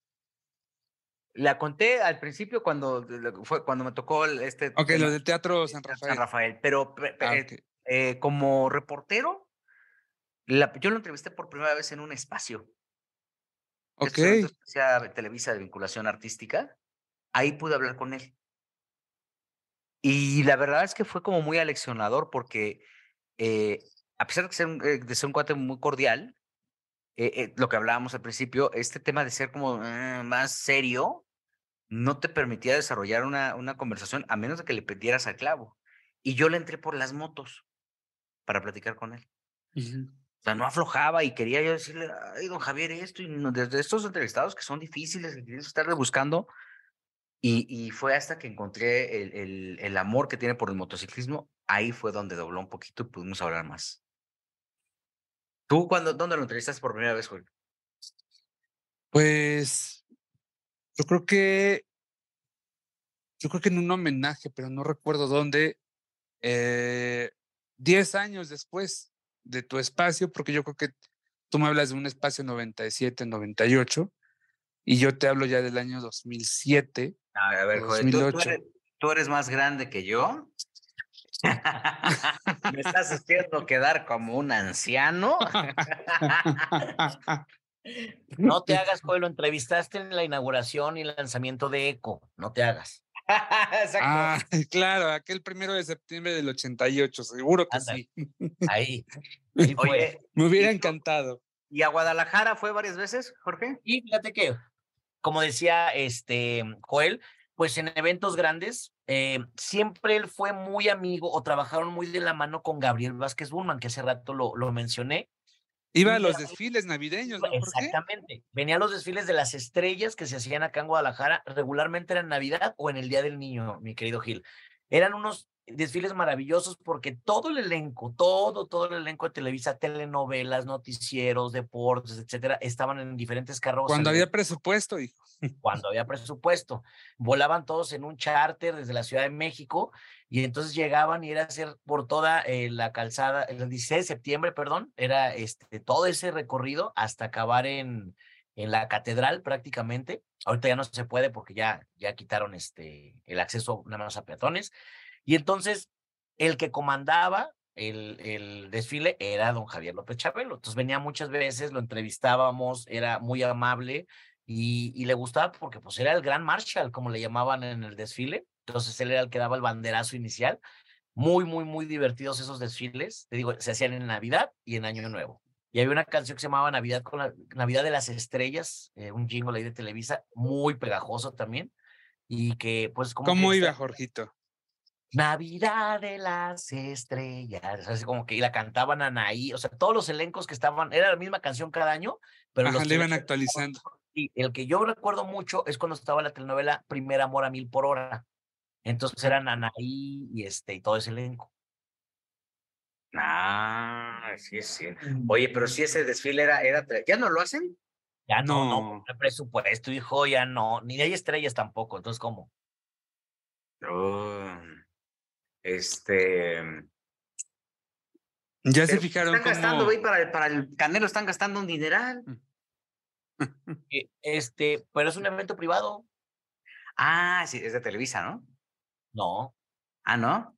Speaker 2: La conté al principio cuando fue cuando me tocó este.
Speaker 4: Ok, lo del Teatro San Rafael.
Speaker 2: San Rafael, pero ah, eh, como reportero, yo lo entrevisté por primera vez en un espacio.
Speaker 4: Ok.
Speaker 2: Televisa de vinculación artística. Ahí pude hablar con él. Y la verdad es que fue como muy aleccionador porque eh, a pesar de ser, un, eh, de ser un cuate muy cordial, eh, lo que hablábamos al principio, este tema de ser como más serio, no te permitía desarrollar una, una conversación a menos de que le pidieras al clavo. Y yo le entré por las motos para platicar con él. O sea, no aflojaba y quería yo decirle, ay, don Javier, esto, y desde estos entrevistados que son difíciles, que tienes que estar buscando, y, fue hasta que encontré el, el, amor que tiene por el motociclismo, ahí fue donde dobló un poquito y pudimos hablar más. ¿Tú cuándo, dónde lo entrevistaste por primera vez, Julio?
Speaker 4: Pues yo creo que yo creo que en un homenaje, pero no recuerdo dónde, eh, diez años después de tu espacio, porque yo creo que tú me hablas de un espacio 97, 98, y yo te hablo ya del año 2007.
Speaker 2: A ver, joder, ¿tú, eres, más grande que yo. [laughs] ¿Me estás haciendo quedar como un anciano? [laughs]
Speaker 3: no te hagas, Joel, lo entrevistaste en la inauguración y lanzamiento de ECO, no te hagas. [laughs]
Speaker 4: ah, claro, aquel primero de septiembre del 88, seguro que sí.
Speaker 3: Ahí.
Speaker 4: Oye, me hubiera encantado.
Speaker 2: ¿Y a Guadalajara fue varias veces, Jorge?
Speaker 3: Y fíjate que como decía este Joel, pues en eventos grandes, eh, siempre él fue muy amigo o trabajaron muy de la mano con Gabriel Vázquez Burman, que hace rato lo, lo mencioné.
Speaker 4: Iba a los desfiles navideños, ¿no?
Speaker 3: Exactamente. Venía a los desfiles de las estrellas que se hacían acá en Guadalajara, regularmente era en Navidad o en el Día del Niño, mi querido Gil. Eran unos desfiles maravillosos porque todo el elenco, todo, todo el elenco de Televisa, telenovelas, noticieros, deportes, etcétera, estaban en diferentes carrozas.
Speaker 4: Cuando había presupuesto, hijo. [laughs]
Speaker 3: Cuando había presupuesto. Volaban todos en un charter desde la Ciudad de México y entonces llegaban y era hacer por toda eh, la calzada, el 16 de septiembre, perdón, era este, todo ese recorrido hasta acabar en, en la catedral prácticamente. Ahorita ya no se puede porque ya, ya quitaron este, el acceso nada más a peatones y entonces, el que comandaba el, el, desfile era don Javier López Chabelo. Entonces venía muchas veces, lo entrevistábamos, era muy amable y, y, le gustaba porque pues era el gran Marshall, como le llamaban en el desfile. Entonces él era el que daba el banderazo inicial. Muy, muy, muy divertidos esos desfiles. Te digo, se hacían en Navidad y en Año Nuevo. Y había una canción que se llamaba Navidad con la Navidad de las Estrellas, eh, un jingle ahí de Televisa, muy pegajoso también. Y que pues como...
Speaker 4: ¿Cómo iba, Jorgito?
Speaker 3: Navidad de las estrellas, así como que la cantaban Anaí, o sea, todos los elencos que estaban, era la misma canción cada año, pero
Speaker 4: los
Speaker 3: le
Speaker 4: iban actualizando.
Speaker 3: Y el que yo recuerdo mucho es cuando estaba la telenovela Primer Amor a Mil por Hora. Entonces eran Anaí y este y todo ese elenco.
Speaker 2: Ah, sí, sí. Oye, pero si ese desfile era, era, ¿ya no lo hacen?
Speaker 3: Ya no, no, no presupuesto, hijo, ya no, ni hay estrellas tampoco, entonces, ¿cómo?
Speaker 2: Oh. Este.
Speaker 4: Ya se fijaron.
Speaker 2: Están gastando, güey, para, para el Canelo están gastando un dineral. Mm. [laughs]
Speaker 3: Eh, este, pero es un evento privado.
Speaker 2: Ah, sí, es de Televisa, ¿no?
Speaker 3: No.
Speaker 2: Ah, ¿no?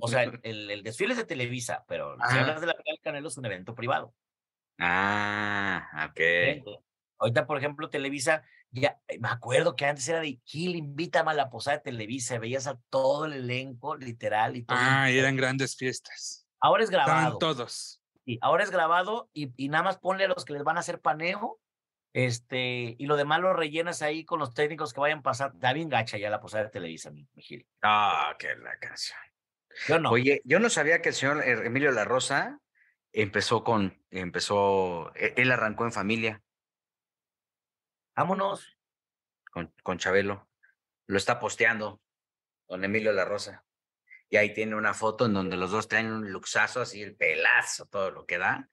Speaker 3: O sea, el, [laughs] el desfile es de Televisa, pero si hablas de la del Canelo es un evento privado.
Speaker 2: Ah, ok.
Speaker 3: Ahorita, por ejemplo, Televisa, ya eh, me acuerdo que antes era de Gil, invítame a la posada de Televisa, veías a todo el elenco, literal. Y todo
Speaker 4: ah, eran grandes fiestas.
Speaker 3: Ahora es grabado.
Speaker 4: todos.
Speaker 3: Sí, ahora es grabado y, y, nada más ponle a los que les van a hacer paneo Este, y lo demás lo rellenas ahí con los técnicos que vayan a pasar. Está bien gacha ya la posada de Televisa, mi, Gil.
Speaker 2: Ah, qué la canción.
Speaker 3: Yo no.
Speaker 2: Oye, yo no sabía que el señor Emilio La Rosa empezó con, empezó, e, él arrancó en familia.
Speaker 3: Vámonos.
Speaker 2: Con, con Chabelo. Lo está posteando don Emilio La Rosa. Y ahí tiene una foto en donde los dos traen un luxazo, así el pelazo, todo lo que da.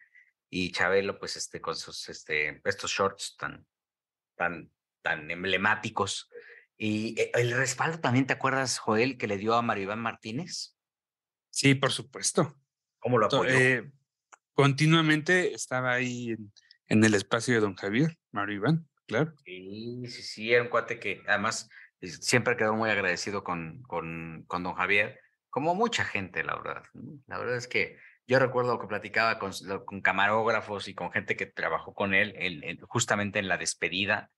Speaker 2: Y Chabelo, pues, este, con sus, este, estos shorts tan, tan, tan emblemáticos. Y eh, el respaldo también, ¿te acuerdas, Joel, que le dio a Mario Iván Martínez?
Speaker 4: Sí, por supuesto.
Speaker 2: ¿Cómo lo apoyó?
Speaker 4: Eh, continuamente estaba ahí en, en, el espacio de don Javier, Mario Iván, claro.
Speaker 2: Sí, sí, sí, era un cuate que además siempre quedó muy agradecido con, con, con don Javier, como mucha gente, la verdad. La verdad es que yo recuerdo que platicaba con, con camarógrafos y con gente que trabajó con él en, justamente en la despedida.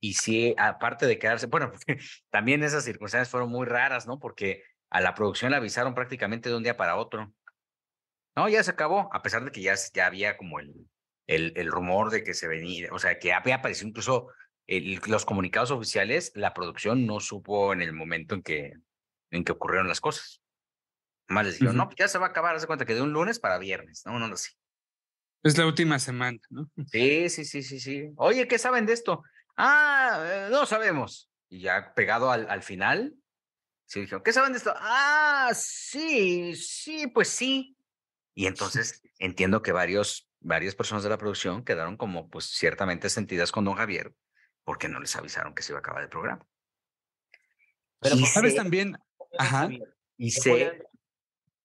Speaker 2: Y sí, aparte de quedarse, bueno, [laughs] también esas circunstancias fueron muy raras, ¿no? Porque a la producción la avisaron prácticamente de un día para otro. No, ya se acabó, a pesar de que ya, ya había como el, el, el rumor de que se venía, o sea, que había aparecido incluso los comunicados oficiales, la producción no supo en el momento en que, en que ocurrieron las cosas. Más les dijeron, no, pues ya se va a acabar, hace cuenta que de un lunes para viernes, no, no, no, sí.
Speaker 4: Es la última semana, ¿no? [laughs]
Speaker 2: Sí, sí, sí, sí, sí. Oye, ¿qué saben de esto? Ah, eh, no sabemos. Y ya pegado al, al final, sí dijeron, ¿qué saben de esto? Ah, sí, sí, pues sí. Y entonces entiendo que varios, varias personas de la producción quedaron como, pues, ciertamente sentidas con don Javier, porque no les avisaron que se iba a acabar el programa.
Speaker 4: Pero y sabes también, ajá,
Speaker 2: y sé,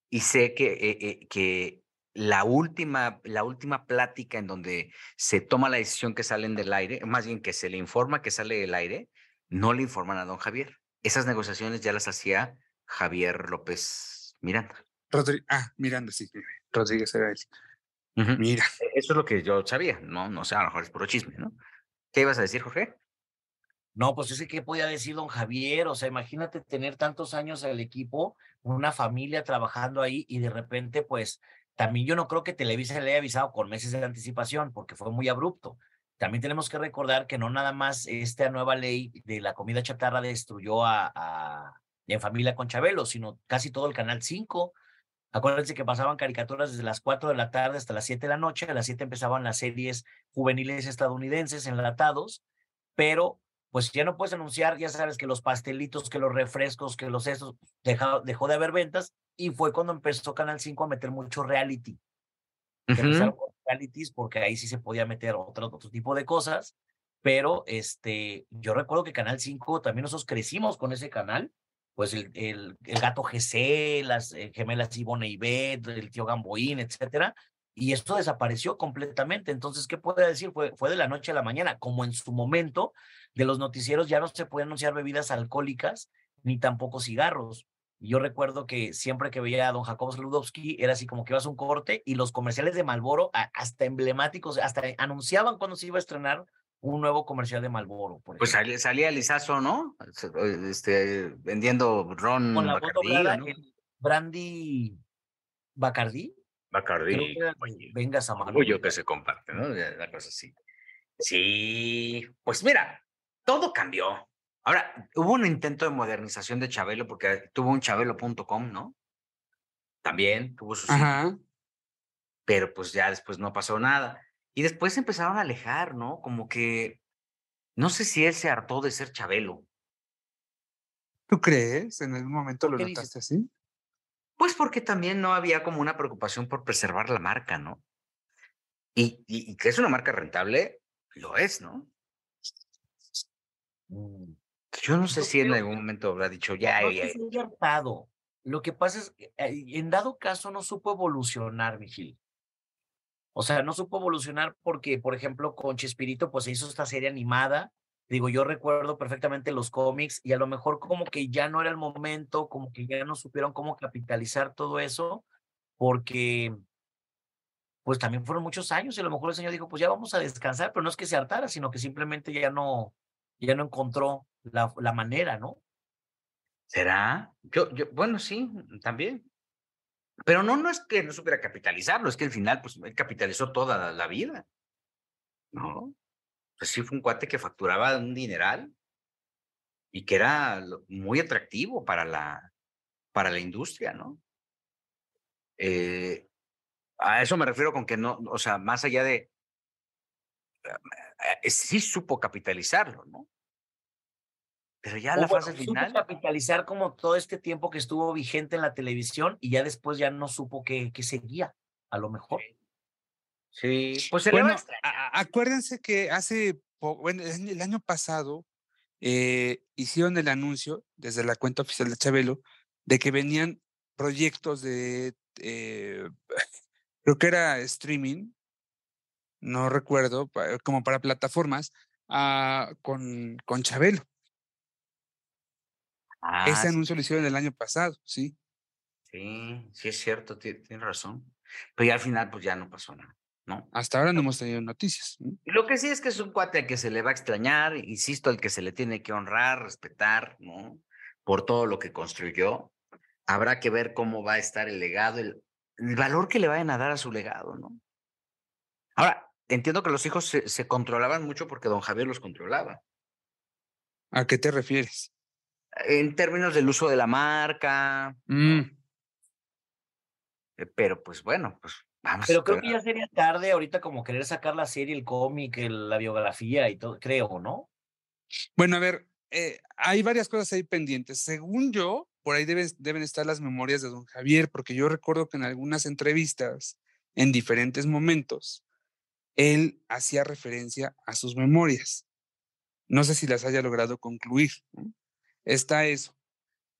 Speaker 2: y sé que, eh, eh, que la última, la última plática en donde se toma la decisión que salen del aire, más bien que se le informa que sale del aire, no le informan a don Javier. Esas negociaciones ya las hacía Javier López Miranda.
Speaker 4: Rodri ah, Miranda, sí. Rodríguez era él.
Speaker 2: Mira. E, eso es lo que yo sabía, no, no sé, a lo mejor es puro chisme, ¿no? ¿Qué ibas a decir, Jorge?
Speaker 3: No, pues ese que podía decir don Javier, o sea, imagínate tener tantos años al equipo, una familia trabajando ahí y de repente, pues, también yo no creo que Televisa le haya avisado con meses de anticipación porque fue muy abrupto. También tenemos que recordar que no nada más esta nueva ley de la comida chatarra destruyó a, a en familia con Chabelo, sino casi todo el Canal 5. Acuérdense que pasaban caricaturas desde las 4 de la tarde hasta las 7 de la noche. A las 7 empezaban las series juveniles estadounidenses enlatados, pero pues ya no puedes anunciar, ya sabes que los pastelitos, que los refrescos, que los esos, dejó, dejó de haber ventas y fue cuando empezó Canal 5 a meter mucho reality. Empezaron con realities porque ahí sí se podía meter otro, otro tipo de cosas, pero este, yo recuerdo que Canal 5 también nosotros crecimos con ese canal pues el, el, el gato GC, las eh, gemelas Ivone y Beth, el tío Gamboín, etcétera, y esto desapareció completamente. Entonces, ¿qué puede decir? Fue, fue de la noche a la mañana, como en su momento de los noticieros ya no se podían anunciar bebidas alcohólicas ni tampoco cigarros. Yo recuerdo que siempre que veía a don Jacobo Sludowski era así como que ibas a un corte y los comerciales de Malboro, hasta emblemáticos, hasta anunciaban cuando se iba a estrenar un nuevo comercial de Malboro.
Speaker 2: pues salía, salía Lizazo, ¿no? Este, vendiendo ron
Speaker 3: Con la Bacardí, Brandy Bacardí.
Speaker 2: Bacardí.
Speaker 3: Vengas a
Speaker 2: Orgullo que se comparte, ¿no? La cosa así. Sí, pues mira, todo cambió. Ahora, hubo un intento de modernización de Chabelo porque tuvo un chabelo.com, ¿no? También tuvo su
Speaker 4: Ajá.
Speaker 2: Pero pues ya después no pasó nada. Y después se empezaron a alejar, ¿no? Como que, no sé si él se hartó de ser Chabelo.
Speaker 4: ¿Tú crees? ¿En algún momento lo notaste así?
Speaker 2: Pues porque también no había como una preocupación por preservar la marca, ¿no? Y, y, que es una marca rentable, lo es, ¿no? Mm, yo no sé si en algún momento habrá dicho ya.
Speaker 3: No, ya, ya. Lo que pasa es que en dado caso no supo evolucionar, Vigil. O sea, no supo evolucionar porque, por ejemplo, con Chespirito, pues se hizo esta serie animada. Digo, yo recuerdo perfectamente los cómics y a lo mejor como que ya no era el momento, como que ya no supieron cómo capitalizar todo eso, porque pues también fueron muchos años y a lo mejor el señor dijo, pues ya vamos a descansar, pero no es que se hartara, sino que simplemente ya no, ya no encontró la, la manera, ¿no?
Speaker 2: ¿Será? Yo, yo, bueno, sí, también. Pero no, no es que no supiera capitalizarlo, es que al final, pues, él capitalizó toda la, vida. ¿No? pues sí fue un cuate que facturaba un dineral y que era muy atractivo para la, para la industria, ¿no? Eh, a eso me refiero con que no, o sea, más allá de, eh, sí supo capitalizarlo, ¿no? Pero ya la fase final.
Speaker 3: Supo capitalizar como todo este tiempo que estuvo vigente en la televisión y ya después ya no supo qué, seguía, a lo mejor.
Speaker 2: Sí, pues se
Speaker 4: bueno, acuérdense que hace, bueno, el año pasado eh, hicieron el anuncio desde la cuenta oficial de Chabelo de que venían proyectos de, eh, [laughs] creo que era streaming, no recuerdo, como para plataformas, ah, con, con Chabelo. Ese ah, anuncio lo hicieron el año pasado, sí.
Speaker 2: Sí, sí es cierto, tienes razón. Pero ya al final, pues ya no pasó nada. ¿no?
Speaker 4: Hasta ahora no hemos tenido noticias.
Speaker 2: Lo que sí es que es un cuate al que se le va a extrañar, insisto, al que se le tiene que honrar, respetar, ¿no? Por todo lo que construyó. Habrá que ver cómo va a estar el legado, el, valor que le vayan a dar a su legado, ¿no? Ahora, entiendo que los hijos se, controlaban mucho porque don Javier los controlaba.
Speaker 4: ¿A qué te refieres?
Speaker 2: En términos del uso de la marca.
Speaker 4: Mm.
Speaker 2: Eh, pero pues bueno, pues
Speaker 3: pero creo que ya sería tarde ahorita como querer sacar la serie, el cómic, la biografía y todo, creo, ¿no?
Speaker 4: Bueno, a ver, eh, hay varias cosas ahí pendientes. Según yo, por ahí deben, deben estar las memorias de don Javier, porque yo recuerdo que en algunas entrevistas, en diferentes momentos, él hacía referencia a sus memorias. No sé si las haya logrado concluir. Está eso.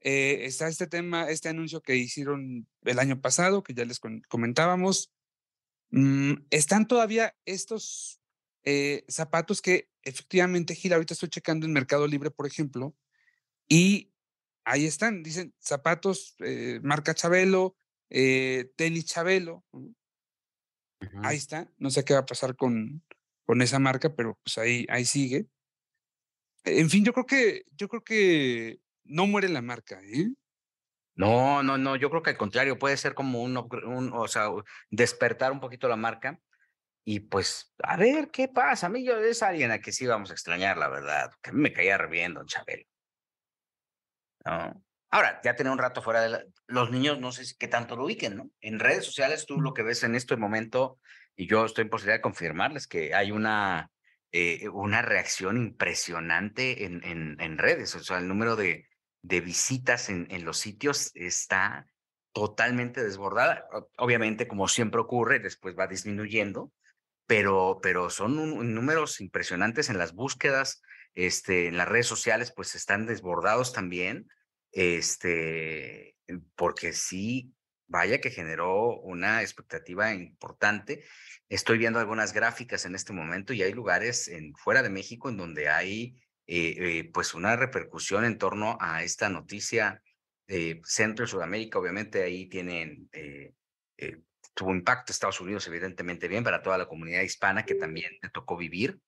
Speaker 4: Eh, está este tema, este anuncio que hicieron el año pasado, que ya les comentábamos. Mm, están todavía estos eh, zapatos que efectivamente, Gil, ahorita estoy checando en Mercado Libre, por ejemplo, y ahí están, dicen zapatos, eh, marca Chabelo, tenis Chabelo. Ahí está, no sé qué va a pasar con, con esa marca, pero pues ahí, ahí sigue. En fin, yo creo que, yo creo que no muere la marca, ¿eh?
Speaker 2: No, no, no, yo creo que al contrario, puede ser como un, un, o sea, despertar un poquito la marca y pues a ver qué pasa. A mí yo es alguien a que sí vamos a extrañar, la verdad, que a mí me caía re bien Don Chabelo. ¿No? Ahora, ya tener un rato fuera de la... los niños, no sé si qué tanto lo ubiquen, ¿no? En redes sociales tú lo que ves en este momento, y yo estoy en posibilidad de confirmarles que hay una, eh, una reacción impresionante en, en, redes, o sea, el número de, de visitas en, en los sitios está totalmente desbordada. Obviamente, como siempre ocurre, después va disminuyendo, pero, pero son números impresionantes en las búsquedas, este, en las redes sociales, pues están desbordados también, este, porque sí, vaya que generó una expectativa importante. Estoy viendo algunas gráficas en este momento y hay lugares en, fuera de México en donde hay eh, eh, pues una repercusión en torno a esta noticia de Centro y Sudamérica. Obviamente ahí tienen, eh, tuvo impacto Estados Unidos evidentemente bien para toda la comunidad hispana que también le tocó vivir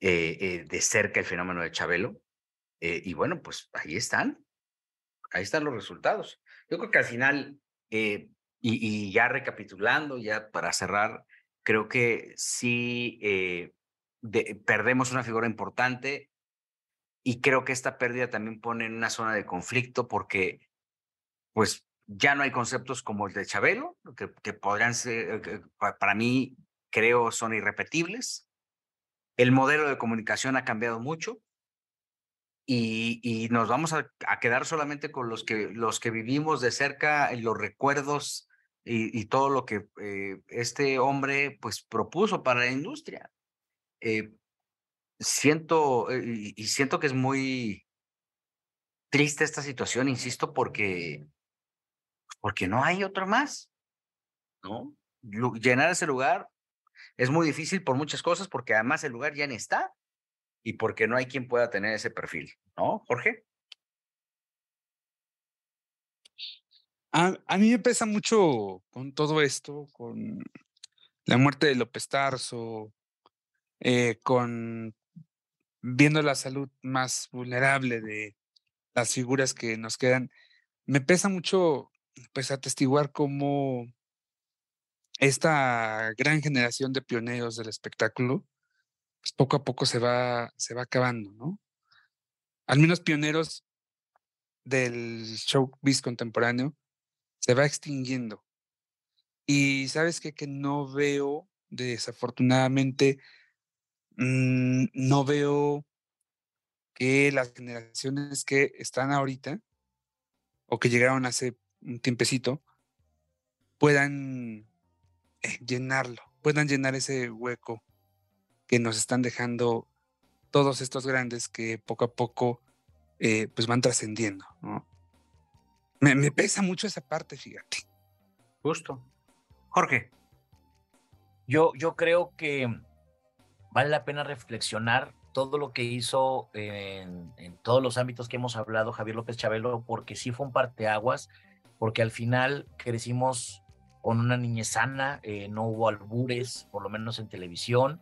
Speaker 2: de cerca el fenómeno de Chabelo. y bueno, pues ahí están, ahí están los resultados. Yo creo que al final, y, y, ya recapitulando, ya para cerrar, creo que sí perdemos una figura importante y creo que esta pérdida también pone en una zona de conflicto porque, pues, ya no hay conceptos como el de Chabelo, que, podrían ser, eh, para mí, creo, son irrepetibles. El modelo de comunicación ha cambiado mucho y, nos vamos a, quedar solamente con los que, los que vivimos de cerca los recuerdos y, todo lo que eh, este hombre pues propuso para la industria. Eh, siento, eh, y, siento que es muy triste esta situación, insisto, porque, porque no hay otro más, ¿no? Llenar ese lugar es muy difícil por muchas cosas, porque además el lugar ya ni está y porque no hay quien pueda tener ese perfil, ¿no, Jorge?
Speaker 4: A, a mí me pesa mucho con todo esto, con la muerte de López Tarso, eh, con viendo la salud más vulnerable de las figuras que nos quedan, me pesa mucho pues atestiguar cómo esta gran generación de pioneros del espectáculo pues poco a poco se va, se va acabando, ¿no? Al menos pioneros del showbiz contemporáneo se va extinguiendo. Y sabes qué? que no veo, desafortunadamente, mm, no veo que las generaciones que están ahorita o que llegaron hace un tiempecito puedan eh, llenarlo, puedan llenar ese hueco que nos están dejando todos estos grandes que poco a poco eh, pues van trascendiendo. Me, pesa mucho esa parte, fíjate.
Speaker 2: Justo. Jorge.
Speaker 3: Yo, yo creo que vale la pena reflexionar todo lo que hizo en, todos los ámbitos que hemos hablado Javier López Chabelo, porque sí fue un parteaguas, porque al final crecimos con una niñez sana, eh, no hubo albures, por lo menos en televisión,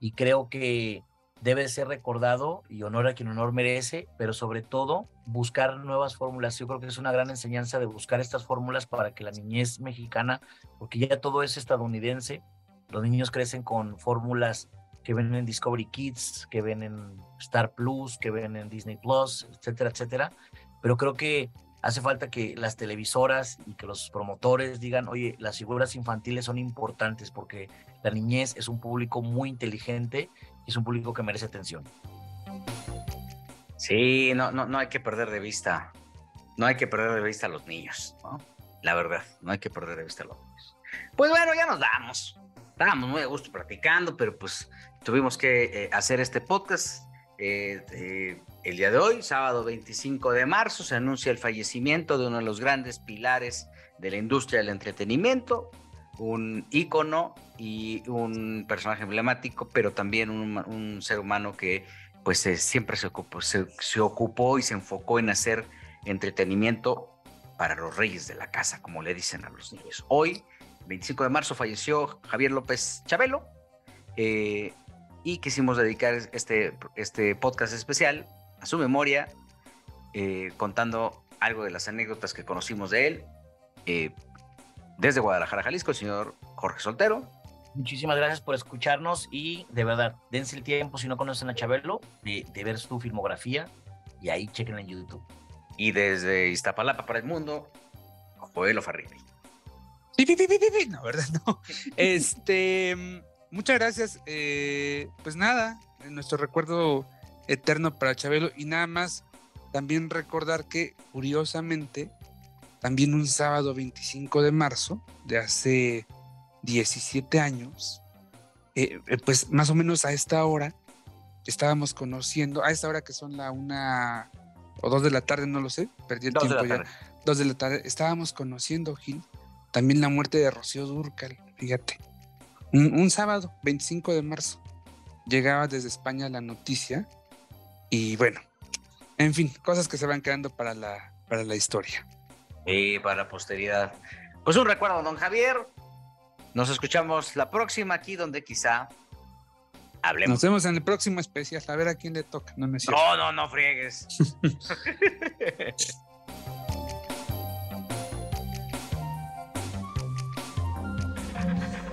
Speaker 3: y creo que debe ser recordado y honor a quien honor merece, pero sobre todo buscar nuevas fórmulas. Yo creo que es una gran enseñanza de buscar estas fórmulas para que la niñez mexicana, porque ya todo es estadounidense, los niños crecen con fórmulas que ven en Discovery Kids, que ven en Star Plus, que ven en Disney Plus, etcétera, etcétera. Pero creo que hace falta que las televisoras y que los promotores digan, oye, las figuras infantiles son importantes porque la niñez es un público muy inteligente y es un público que merece atención.
Speaker 2: Sí, no, no, no hay que perder de vista, no hay que perder de vista a los niños, ¿no? La verdad, no hay que perder de vista a los niños. Pues bueno, ya nos damos. Estábamos muy a gusto platicando, pero pues tuvimos que eh, hacer este podcast. Eh, el día de hoy, sábado 25 de marzo, se anuncia el fallecimiento de uno de los grandes pilares de la industria del entretenimiento, un ícono y un personaje emblemático, pero también un, ser humano que pues siempre se ocupó, se, se ocupó y se enfocó en hacer entretenimiento para los reyes de la casa, como le dicen a los niños. Hoy, 25 de marzo, falleció Javier López Chabelo, eh, y quisimos dedicar este, este podcast especial a su memoria, eh, contando algo de las anécdotas que conocimos de él. Eh, desde Guadalajara, Jalisco, el señor Jorge Soltero.
Speaker 3: Muchísimas gracias por escucharnos y de verdad, dense el tiempo si no conocen a Chabelo de, ver su filmografía y ahí chequen en YouTube.
Speaker 2: Y desde Iztapalapa para el mundo, Joel Farrini.
Speaker 4: No, ¿verdad? [laughs] No. [laughs] Este, muchas gracias. Eh, pues nada, nuestro recuerdo eterno para Chabelo y nada más también recordar que curiosamente también un sábado 25 de marzo de hace 17 años, eh, eh, pues más o menos a esta hora estábamos conociendo, a esta hora que son la una o dos de la tarde, no lo sé, perdí el tiempo ya, dos de la tarde, estábamos conociendo, Gil, también la muerte de Rocío Durcal, fíjate. Un, sábado, 25 de marzo, llegaba desde España la noticia y bueno, en fin, cosas que se van quedando para la, para la historia.
Speaker 2: Y para la posteridad. Pues un recuerdo, don Javier. Nos escuchamos la próxima aquí donde quizá hablemos.
Speaker 4: Nos vemos en el próximo especial, a ver a quién le toca. No,
Speaker 2: no, no, no, no friegues. [laughs]